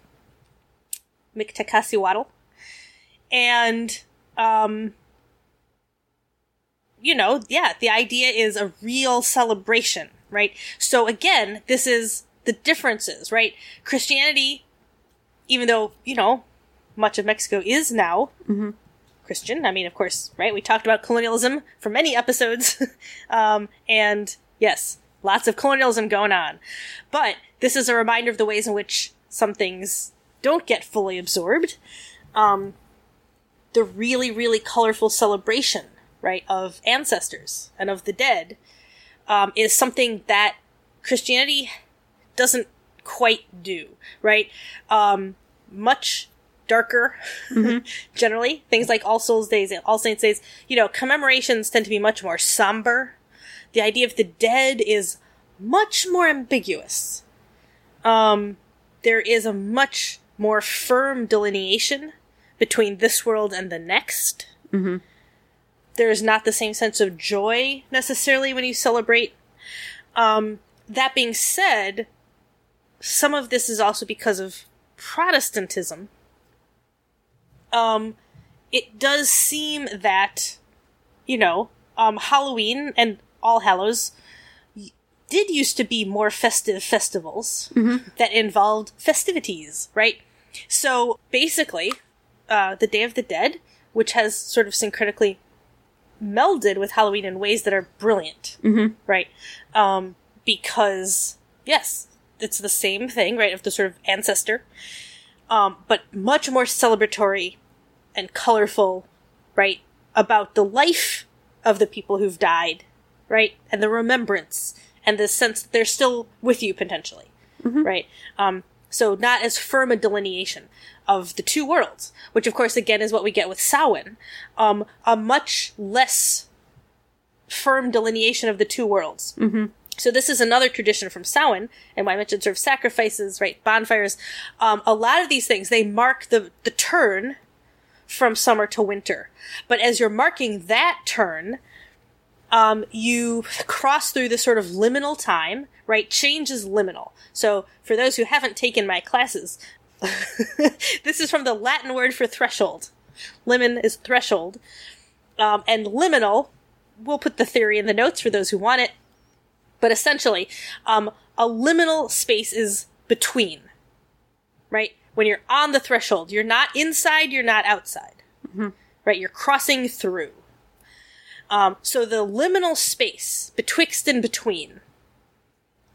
And, um, you know, yeah, the idea is a real celebration, right? So again, this is the differences, right? Christianity, even though, you know, much of Mexico is now Christian. I mean, of course, right? We talked about colonialism for many episodes. um, and yes, lots of colonialism going on. But this is a reminder of the ways in which some things don't get fully absorbed. Um, the really, really colorful celebration, right, of ancestors and of the dead um, is something that Christianity doesn't quite do, right? Um, much darker, generally. Things like All Souls Days, All Saints Days, you know, commemorations tend to be much more somber. The idea of the dead is much more ambiguous. Um, there is a much more firm delineation between this world and the next. Mm-hmm. There is not the same sense of joy necessarily when you celebrate. Um, that being said, some of this is also because of Protestantism. Um, it does seem that, you know, um, Halloween and All Hallows did used to be more festive festivals that involved festivities, right? So basically, uh, the Day of the Dead, which has sort of syncretically melded with Halloween in ways that are brilliant, Mhm. right? Um, because yes, it's the same thing, right? Of the sort of ancestor, um, but much more celebratory and colorful, right? About the life of the people who've died, right? And the remembrance and the sense that they're still with you potentially, right? Um, so not as firm a delineation of the two worlds, which of course again is what we get with Samhain, um, a much less firm delineation of the two worlds. Mm-hmm. So this is another tradition from Samhain, and I mentioned sort of sacrifices, right, bonfires, um, a lot of these things they mark the the turn from summer to winter. But as you're marking that turn, um, you cross through this sort of liminal time, right? Change is liminal. So for those who haven't taken my classes, this is from the Latin word for threshold. Limen is threshold. Um, and liminal, we'll put the theory in the notes for those who want it. But essentially, um, a liminal space is between, right? When you're on the threshold, you're not inside, you're not outside, right? You're crossing through. Um, so the liminal space betwixt and between.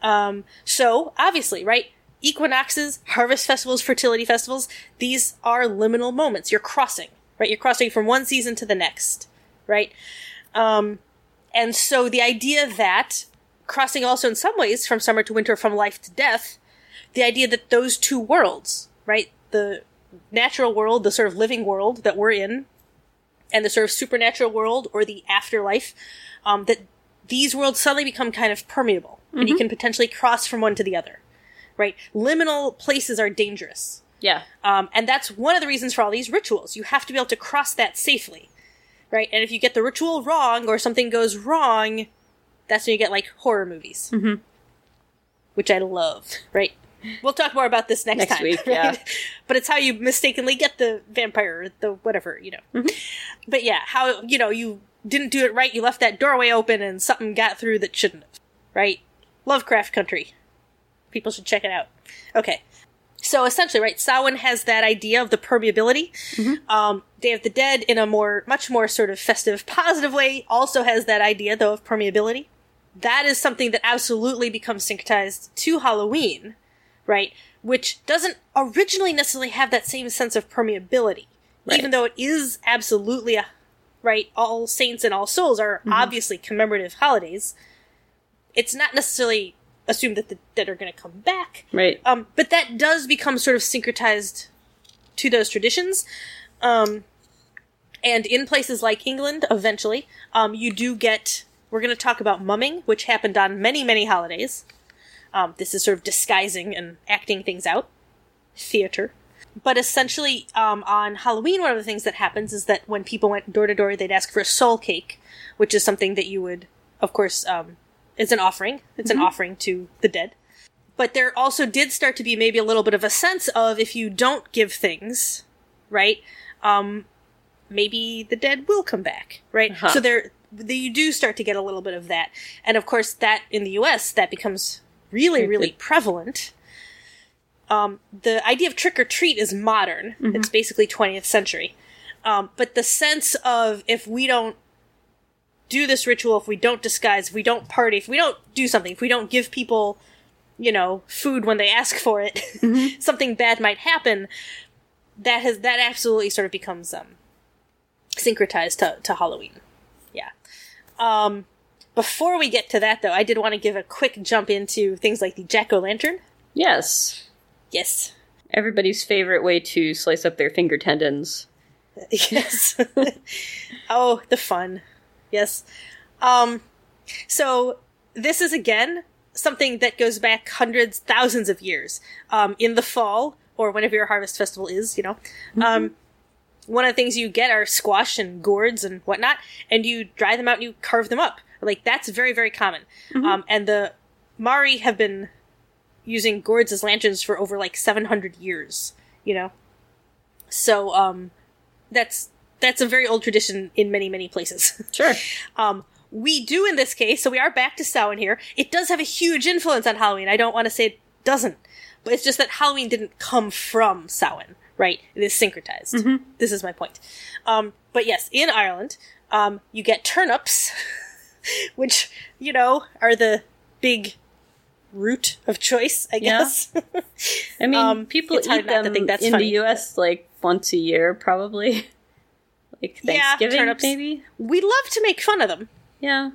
Um, so obviously, right? Equinoxes, harvest festivals, fertility festivals, these are liminal moments. You're crossing, right? You're crossing from one season to the next, right? Um, and so the idea that crossing also in some ways from summer to winter, from life to death, the idea that those two worlds, right? The natural world, the sort of living world that we're in, and the sort of supernatural world or the afterlife, um, that these worlds suddenly become kind of permeable, and you can potentially cross from one to the other, right? Liminal places are dangerous. Yeah. Um, and that's one of the reasons for all these rituals. You have to be able to cross that safely, right? And if you get the ritual wrong or something goes wrong, that's when you get like horror movies, mm-hmm. which I love, right? We'll talk more about this next, Next time, week, right? yeah. But it's how you mistakenly get the vampire or the whatever, you know. Mm-hmm. But yeah, how you know you didn't do it right. You left that doorway open and something got through that shouldn't have, right? Lovecraft Country. People should check it out. Okay. So essentially, right, Samhain has that idea of the permeability. Um, Day of the Dead, in a more, much more sort of festive, positive way, also has that idea, though, of permeability. That is something that absolutely becomes syncretized to Halloween, right? Which doesn't originally necessarily have that same sense of permeability, Right. even though it is absolutely a right. All Saints and All Souls are obviously commemorative holidays. It's not necessarily assumed that the dead are going to come back, Right. um, but that does become sort of syncretized to those traditions. Um, and in places like England, eventually, um, you do get. We're going to talk about mumming, which happened on many, many holidays. Um, this is sort of disguising and acting things out, theater. But essentially, um, on Halloween, one of the things that happens is that when people went door to door, they'd ask for a soul cake, which is something that you would, of course, um, it's an offering. It's an offering to the dead. But there also did start to be maybe a little bit of a sense of if you don't give things, right? Um, maybe the dead will come back, right? Uh-huh. So there, the, you do start to get a little bit of that, and of course, that in the U.S. that becomes really, really prevalent. Um, the idea of trick or treat is modern. Mm-hmm. It's basically 20th century. Um, but the sense of if we don't do this ritual, if we don't disguise, if we don't party, if we don't do something, if we don't give people, you know, food when they ask for it, Mm-hmm. something bad might happen. That has that absolutely sort of becomes um, syncretized to, to Halloween. Um, before we get to that, though, I did want to give a quick jump into things like the jack o' lantern. Yes. Yes. Everybody's favorite way to slice up their finger tendons. yes. oh, the fun. Yes. Um, so this is again something that goes back hundreds, thousands of years. Um, in the fall, or whenever your harvest festival is, you know, um, one of the things you get are squash and gourds and whatnot, and you dry them out and you carve them up. Like that's very, very common. Um, and the Māori have been using gourds as lanterns for over like 700 years, you know? So, um, that's, that's a very old tradition in many, many places. Sure. Um, we do in this case, so we are back to Samhain here. It does have a huge influence on Halloween. I don't want to say it doesn't, but it's just that Halloween didn't come from Samhain, right? It is syncretized. This is my point. Um, but yes, in Ireland, um, you get turnips, which you know are the big root of choice, I Yeah. guess. I mean, Um, people eat them think that's in funny. the U.S. like once a year, probably. like Yeah, Thanksgiving, turnips. maybe. we love to make fun of them. Yeah.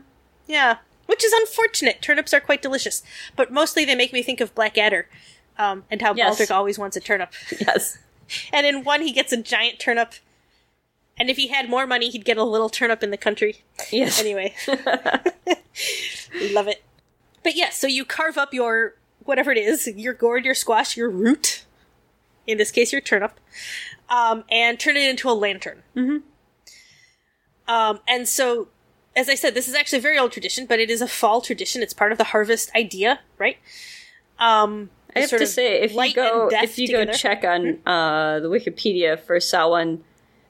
Yeah, which is unfortunate. Turnips are quite delicious, but mostly they make me think of Blackadder, um, and how Yes. Baldrick always wants a turnip. Yes. And in one, he gets a giant turnip, and if he had more money, he'd get a little turnip in the country. Yes. Anyway, love it. But yes, so you carve up your whatever it is, your gourd, your squash, your root. In this case, your turnip, um, and turn it into a lantern. Mm-hmm. Um, and so, as I said, this is actually a very old tradition, but it is a fall tradition. It's part of the harvest idea, right? Um, I have to say, if you go if you together. go check on uh, the Wikipedia for Samhain,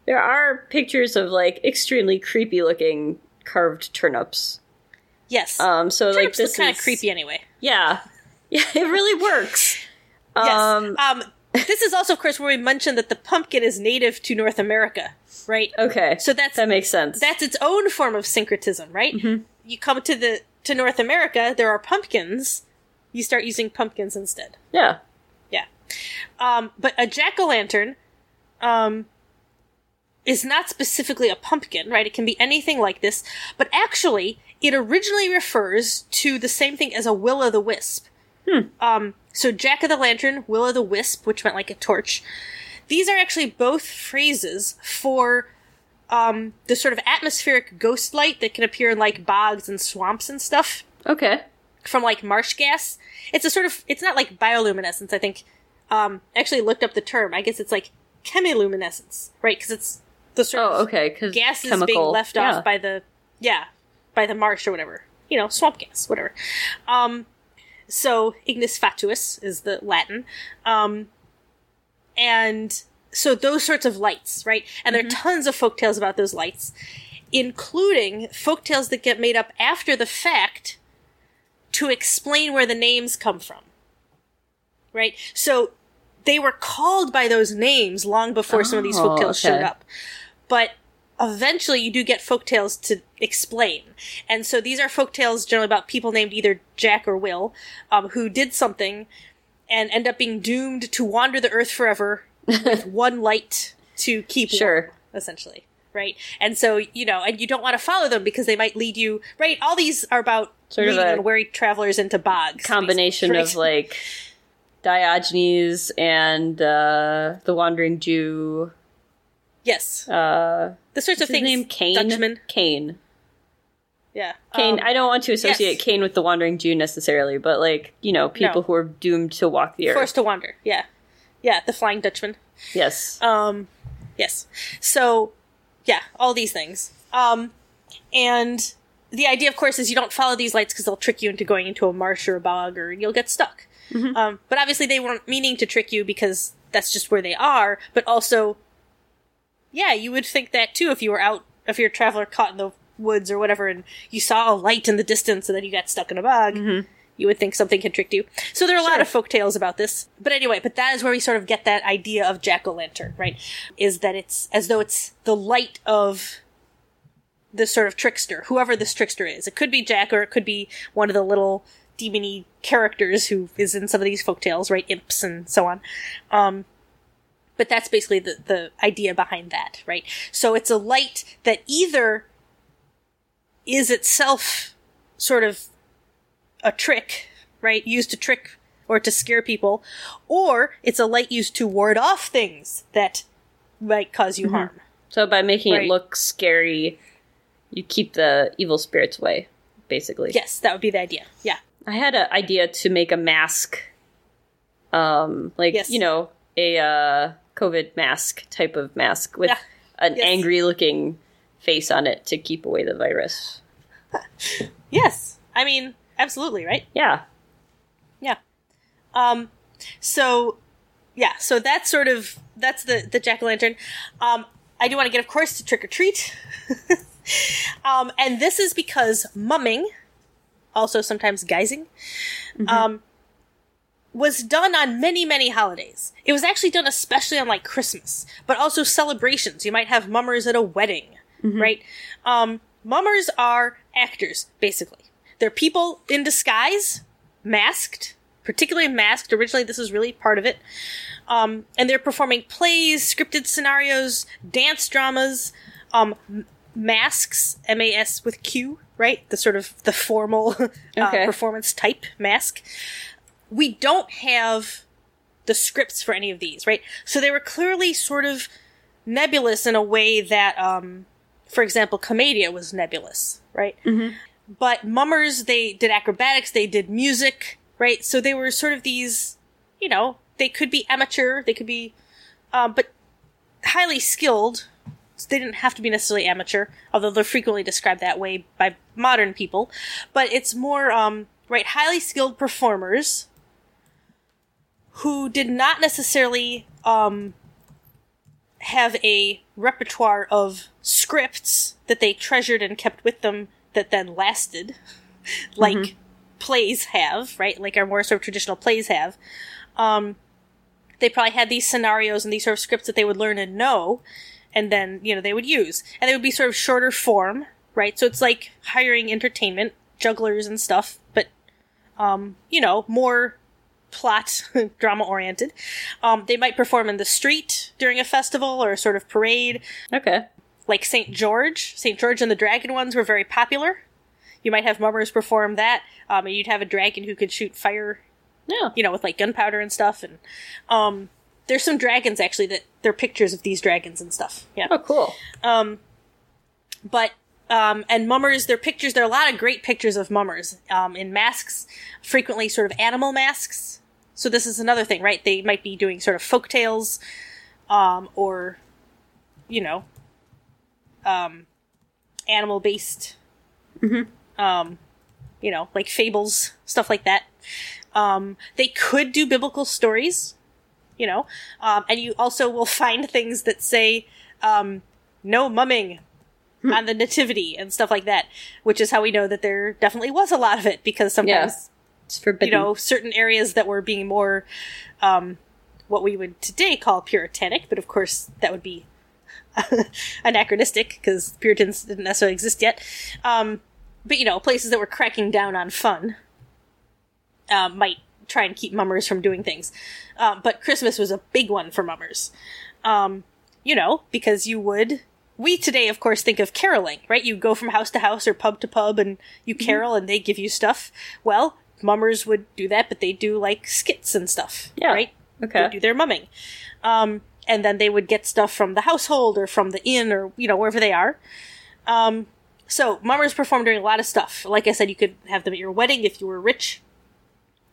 there are pictures of like extremely creepy looking carved turnips. yes, Um, so like this look kind of creepy anyway. Yeah, yeah, it really works. Yes. Um, Um, this is also, of course, where we mentioned that the pumpkin is native to North America, right? okay, So that's that makes sense. that's its own form of syncretism, right? Mm-hmm. You come to the to North America, there are pumpkins. You start using pumpkins instead. yeah, Yeah. Um, but a jack o' lantern um, is not specifically a pumpkin, right? It can be anything like this, but actually, it originally refers to the same thing as a will o' the wisp. Um, so jack o' the lantern, will o' the wisp, which meant like a torch. These are actually both phrases for um, the sort of atmospheric ghost light that can appear in like bogs and swamps and stuff okay, from like marsh gas. It's a sort of it's not like bioluminescence. I think. Um, actually looked up the term. I guess it's like chemiluminescence, right? Because it's the sort oh of okay, because gas is chemical, being left yeah. off by the yeah by the marsh or whatever. You know, swamp gas, whatever. Um, so ignis fatuus is the Latin. Um, and so those sorts of lights, right? And there are tons of folktales about those lights, including folktales that get made up after the fact to explain where the names come from. Right? So they were called by those names long before some of these Oh, folktales showed up. But eventually you do get folktales to explain. And so these are folktales generally about people named either Jack or Will, um, who did something and end up being doomed to wander the earth forever with one light to keep warm, Sure. essentially. Right? And so, you know, and you don't want to follow them because they might lead you, right? All these are about Sort of a unwary travelers into bogs. combination of like Diogenes and uh, the Wandering Jew. Yes. Uh, The sorts of things. name Cain. Dutchman. Cain. Yeah. Cain. Um, I don't want to associate yes. Cain with the Wandering Jew necessarily, but like you know, people No. who are doomed to walk the earth. Forced to wander. Yeah. Yeah, the Flying Dutchman. Yes. Um, yes. So, yeah, all these things. Um, and the idea, of course, is you don't follow these lights because they'll trick you into going into a marsh or a bog or you'll get stuck. Um, but obviously they weren't meaning to trick you because that's just where they are, but also, yeah, you would think that too if you were out, if you're a traveler caught in the woods or whatever and you saw a light in the distance and then you got stuck in a bog. You would think something had tricked you. So there are a lot of folk tales about this. But anyway, but that is where we sort of get that idea of jack o' lantern, right? Is that it's as though it's the light of this sort of trickster, whoever this trickster is. It could be Jack or it could be one of the little demony characters who is in some of these folk tales, right? Imps and so on. Um, but that's basically the, the idea behind that, right? So it's a light that either is itself sort of a trick, right? Used to trick or to scare people, or it's a light used to ward off things that might cause you harm. so by making Right. it look scary, you keep the evil spirits away. Basically. Yes, that would be the idea. Yeah. I had an idea to make a mask, um, like Yes. you know, a uh, COVID mask type of mask with Yeah. an Yes. angry-looking face on it to keep away the virus. Yes. I mean, absolutely, right? Yeah, Yeah. Um so yeah, so that's sort of that's the the jack o' lantern. Um I do want to get of course to trick or treat. um, and this is because mumming, also sometimes guising, um, was done on many, many holidays. It was actually done especially on like Christmas, but also celebrations. You might have mummers at a wedding, right? Um, mummers are actors, basically. They're people in disguise, masked, particularly masked. Originally, this was really part of it. Um, and they're performing plays, scripted scenarios, dance dramas, um, m- masks, M-A-S with Q, right? The sort of the formal uh, Okay. performance type mask. We don't have the scripts for any of these, right? So they were clearly sort of nebulous in a way that, um, for example, Commedia was nebulous, right? But mummers, they did acrobatics, they did music, right? So they were sort of these, you know, they could be amateur, they could be, um, but highly skilled. So they didn't have to be necessarily amateur, although they're frequently described that way by modern people. But it's more, um, right, highly skilled performers who did not necessarily, um, have a repertoire of scripts that they treasured and kept with them that then lasted, like plays have, right? Like our more sort of traditional plays have. Um, they probably had these scenarios and these sort of scripts that they would learn and know, and then you know they would use, and they would be sort of shorter form, right? So it's like hiring entertainment jugglers and stuff, but um, you know more plot drama oriented. Um, they might perform in the street during a festival or a sort of parade, Okay. like St. George. St. George and the Dragon ones were very popular. You might have mummers perform that, um, and you'd have a dragon who could shoot fire, Yeah. you know, with like gunpowder and stuff. And um, there's some dragons actually that they're pictures of these dragons and stuff. Yeah, Oh, cool. but um, and mummers, their pictures. There are a lot of great pictures of mummers um, in masks, frequently sort of animal masks. So this is another thing, right? They might be doing sort of folk tales, um, or you know, um, animal based, um, you know, like fables, stuff like that. Um, they could do biblical stories, you know, um, and you also will find things that say um, no mumming on the nativity and stuff like that, which is how we know that there definitely was a lot of it because sometimes It's forbidden. you know certain areas that were being more um, what we would today call puritanic, but of course that would be anachronistic because Puritans didn't necessarily exist yet. Um, but you know, places that were cracking down on fun um, might try and keep mummers from doing things. Um, but Christmas was a big one for mummers. Um, you know, because you would. We today, of course, think of caroling, right? You go from house to house or pub to pub and you carol and they give you stuff. Well, mummers would do that, but they do like skits and stuff, Yeah. right? Okay. They do their mumming. Um, and then they would get stuff from the household or from the inn or, you know, wherever they are. Um, so mummers perform during a lot of stuff. Like I said, you could have them at your wedding if you were rich.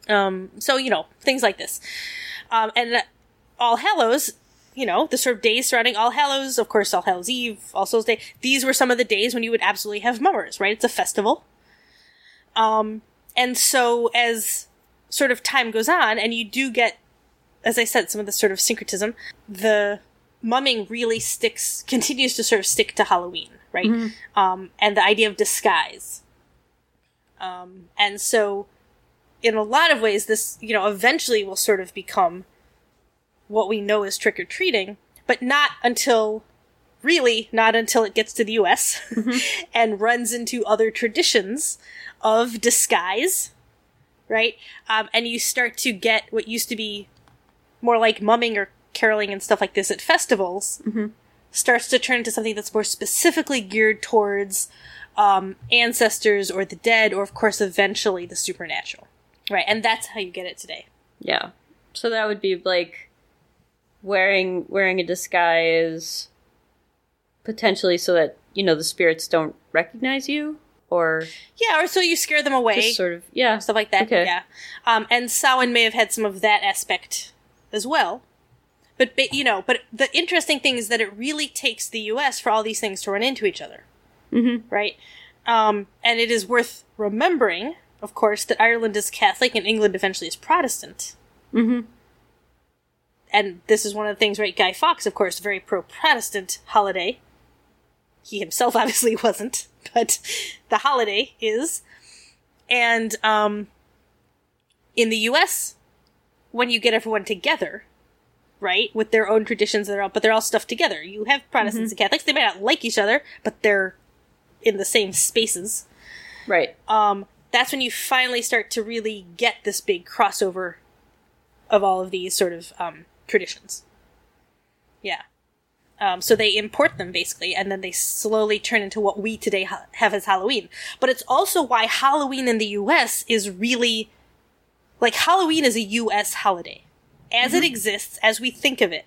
Um, so, you know, things like this. Um, and All Hallows, you know, the sort of days surrounding All Hallows, of course, All Hallows Eve, All Souls Day, these were some of the days when you would absolutely have mummers, right? It's a festival. Um, and so as sort of time goes on, and you do get, as I said, some of the sort of syncretism, the mumming really sticks, continues to sort of stick to Halloween, right? Um, and the idea of disguise. Um, and so in a lot of ways, this, you know, eventually will sort of become what we know as trick or treating, but not until, really, not until it gets to the US and runs into other traditions of disguise, right? Um, and you start to get what used to be more like mumming or caroling and stuff like this at festivals, starts to turn into something that's more specifically geared towards um, ancestors or the dead, or of course, eventually the supernatural. Right, and that's how you get it today. Yeah. So that would be like wearing wearing a disguise potentially so that, you know, the spirits don't recognize you or Yeah, or so you scare them away, sort of yeah. stuff like that. Okay. Yeah, um, and Samhain may have had some of that aspect as well. But, but you know, but the interesting thing is that it really takes the U.S. for all these things to run into each other, mm-hmm. right? Um, and it is worth remembering, of course, that Ireland is Catholic and England eventually is Protestant. Mm-hmm. and this is one of the things, right? Guy Fawkes, of course, very pro Protestant holiday. He himself obviously wasn't, but the holiday is. And um, in the U.S., when you get everyone together, right, with their own traditions that are all, but they're all stuffed together. You have Protestants and Catholics; they may not like each other, but they're in the same spaces. Right. Um, that's when you finally start to really get this big crossover of all of these sort of um, traditions. Yeah. Um, so they import them basically, and then they slowly turn into what we today ha- have as Halloween. But it's also why Halloween in the U.S. is really like Halloween is a U.S. holiday as it exists, as we think of it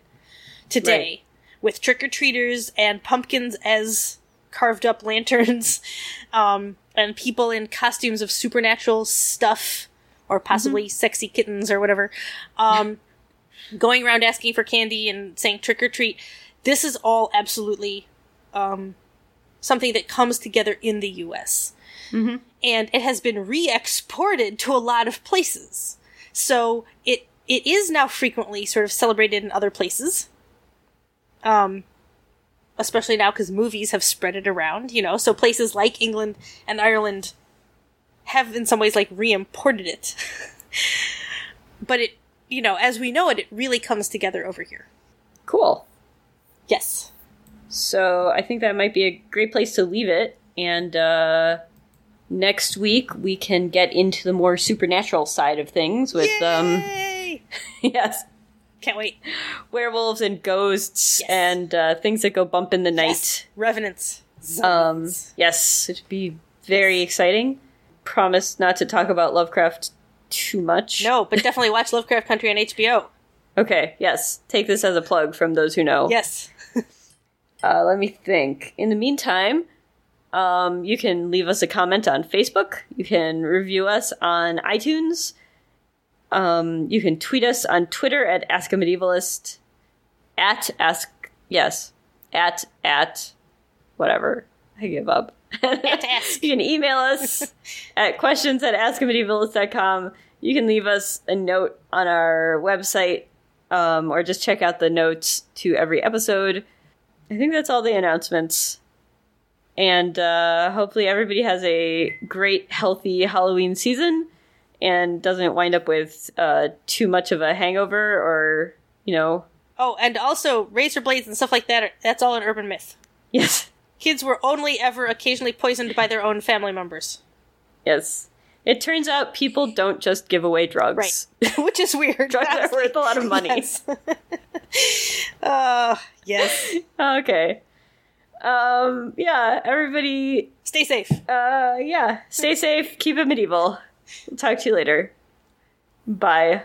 today, Right. with trick or treaters and pumpkins as carved up lanterns, um, and people in costumes of supernatural stuff, or possibly sexy kittens or whatever, um, going around asking for candy and saying trick or treat. This is all absolutely um, something that comes together in the U.S. and it has been re-exported to a lot of places. So it it is now frequently sort of celebrated in other places. Um, especially now because movies have spread it around, you know. So places like England and Ireland have, in some ways, like re-imported it. but it, you know, as we know it, it really comes together over here. Cool. Yes. So I think that might be a great place to leave it. And uh, next week we can get into the more supernatural side of things with um yes, Can't wait. werewolves and ghosts Yes. and uh, things that go bump in the night. Yes. Revenants. Um, yes, it'd be very exciting. Promise not to talk about Lovecraft too much. No, but definitely watch Lovecraft Country on HBO. Okay, yes. Take this as a plug from those who know. Yes. Uh, let me think. In the meantime, um, you can leave us a comment on Facebook. You can review us on iTunes. Um, you can tweet us on Twitter at Ask a Medievalist. At Ask, yes, at, at, whatever. I give up. You can email us at questions at askamedievalist.com. You can leave us a note on our website um, or just check out the notes to every episode. I think that's all the announcements. And uh, hopefully, everybody has a great, healthy Halloween season and doesn't wind up with uh, too much of a hangover or, you know, Oh, and also razor blades and stuff like that. Are, that's all an urban myth. yes, Kids were only ever occasionally poisoned by their own family members. yes. It turns out people don't just give away drugs. Right. Which is weird. Drugs are worth a lot of money. Yes. uh, yes. Okay. Um, yeah, everybody, Stay safe. uh, yeah, stay safe, keep it medieval. Talk to you later. Bye.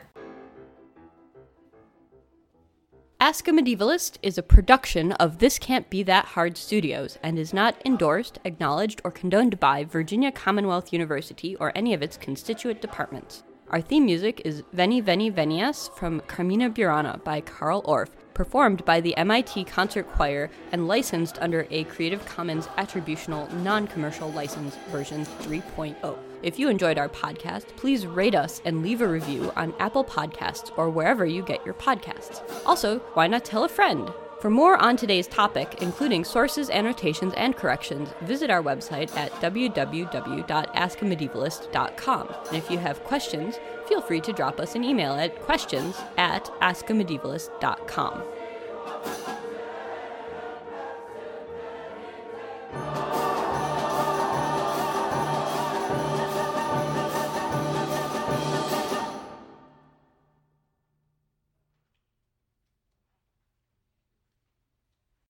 Ask a Medievalist is a production of This Can't Be That Hard Studios and is not endorsed, acknowledged, or condoned by Virginia Commonwealth University or any of its constituent departments. Our theme music is Veni Veni Venias from Carmina Burana by Carl Orff, performed by the MIT Concert Choir and licensed under a Creative Commons Attributional Non Commercial License version 3.0. If you enjoyed our podcast, please rate us and leave a review on Apple Podcasts or wherever you get your podcasts. Also, why not tell a friend? For more on today's topic, including sources, annotations, and corrections, visit our website at www.askamedievalist.com. And if you have questions, feel free to drop us an email at questions at askamedievalist.com.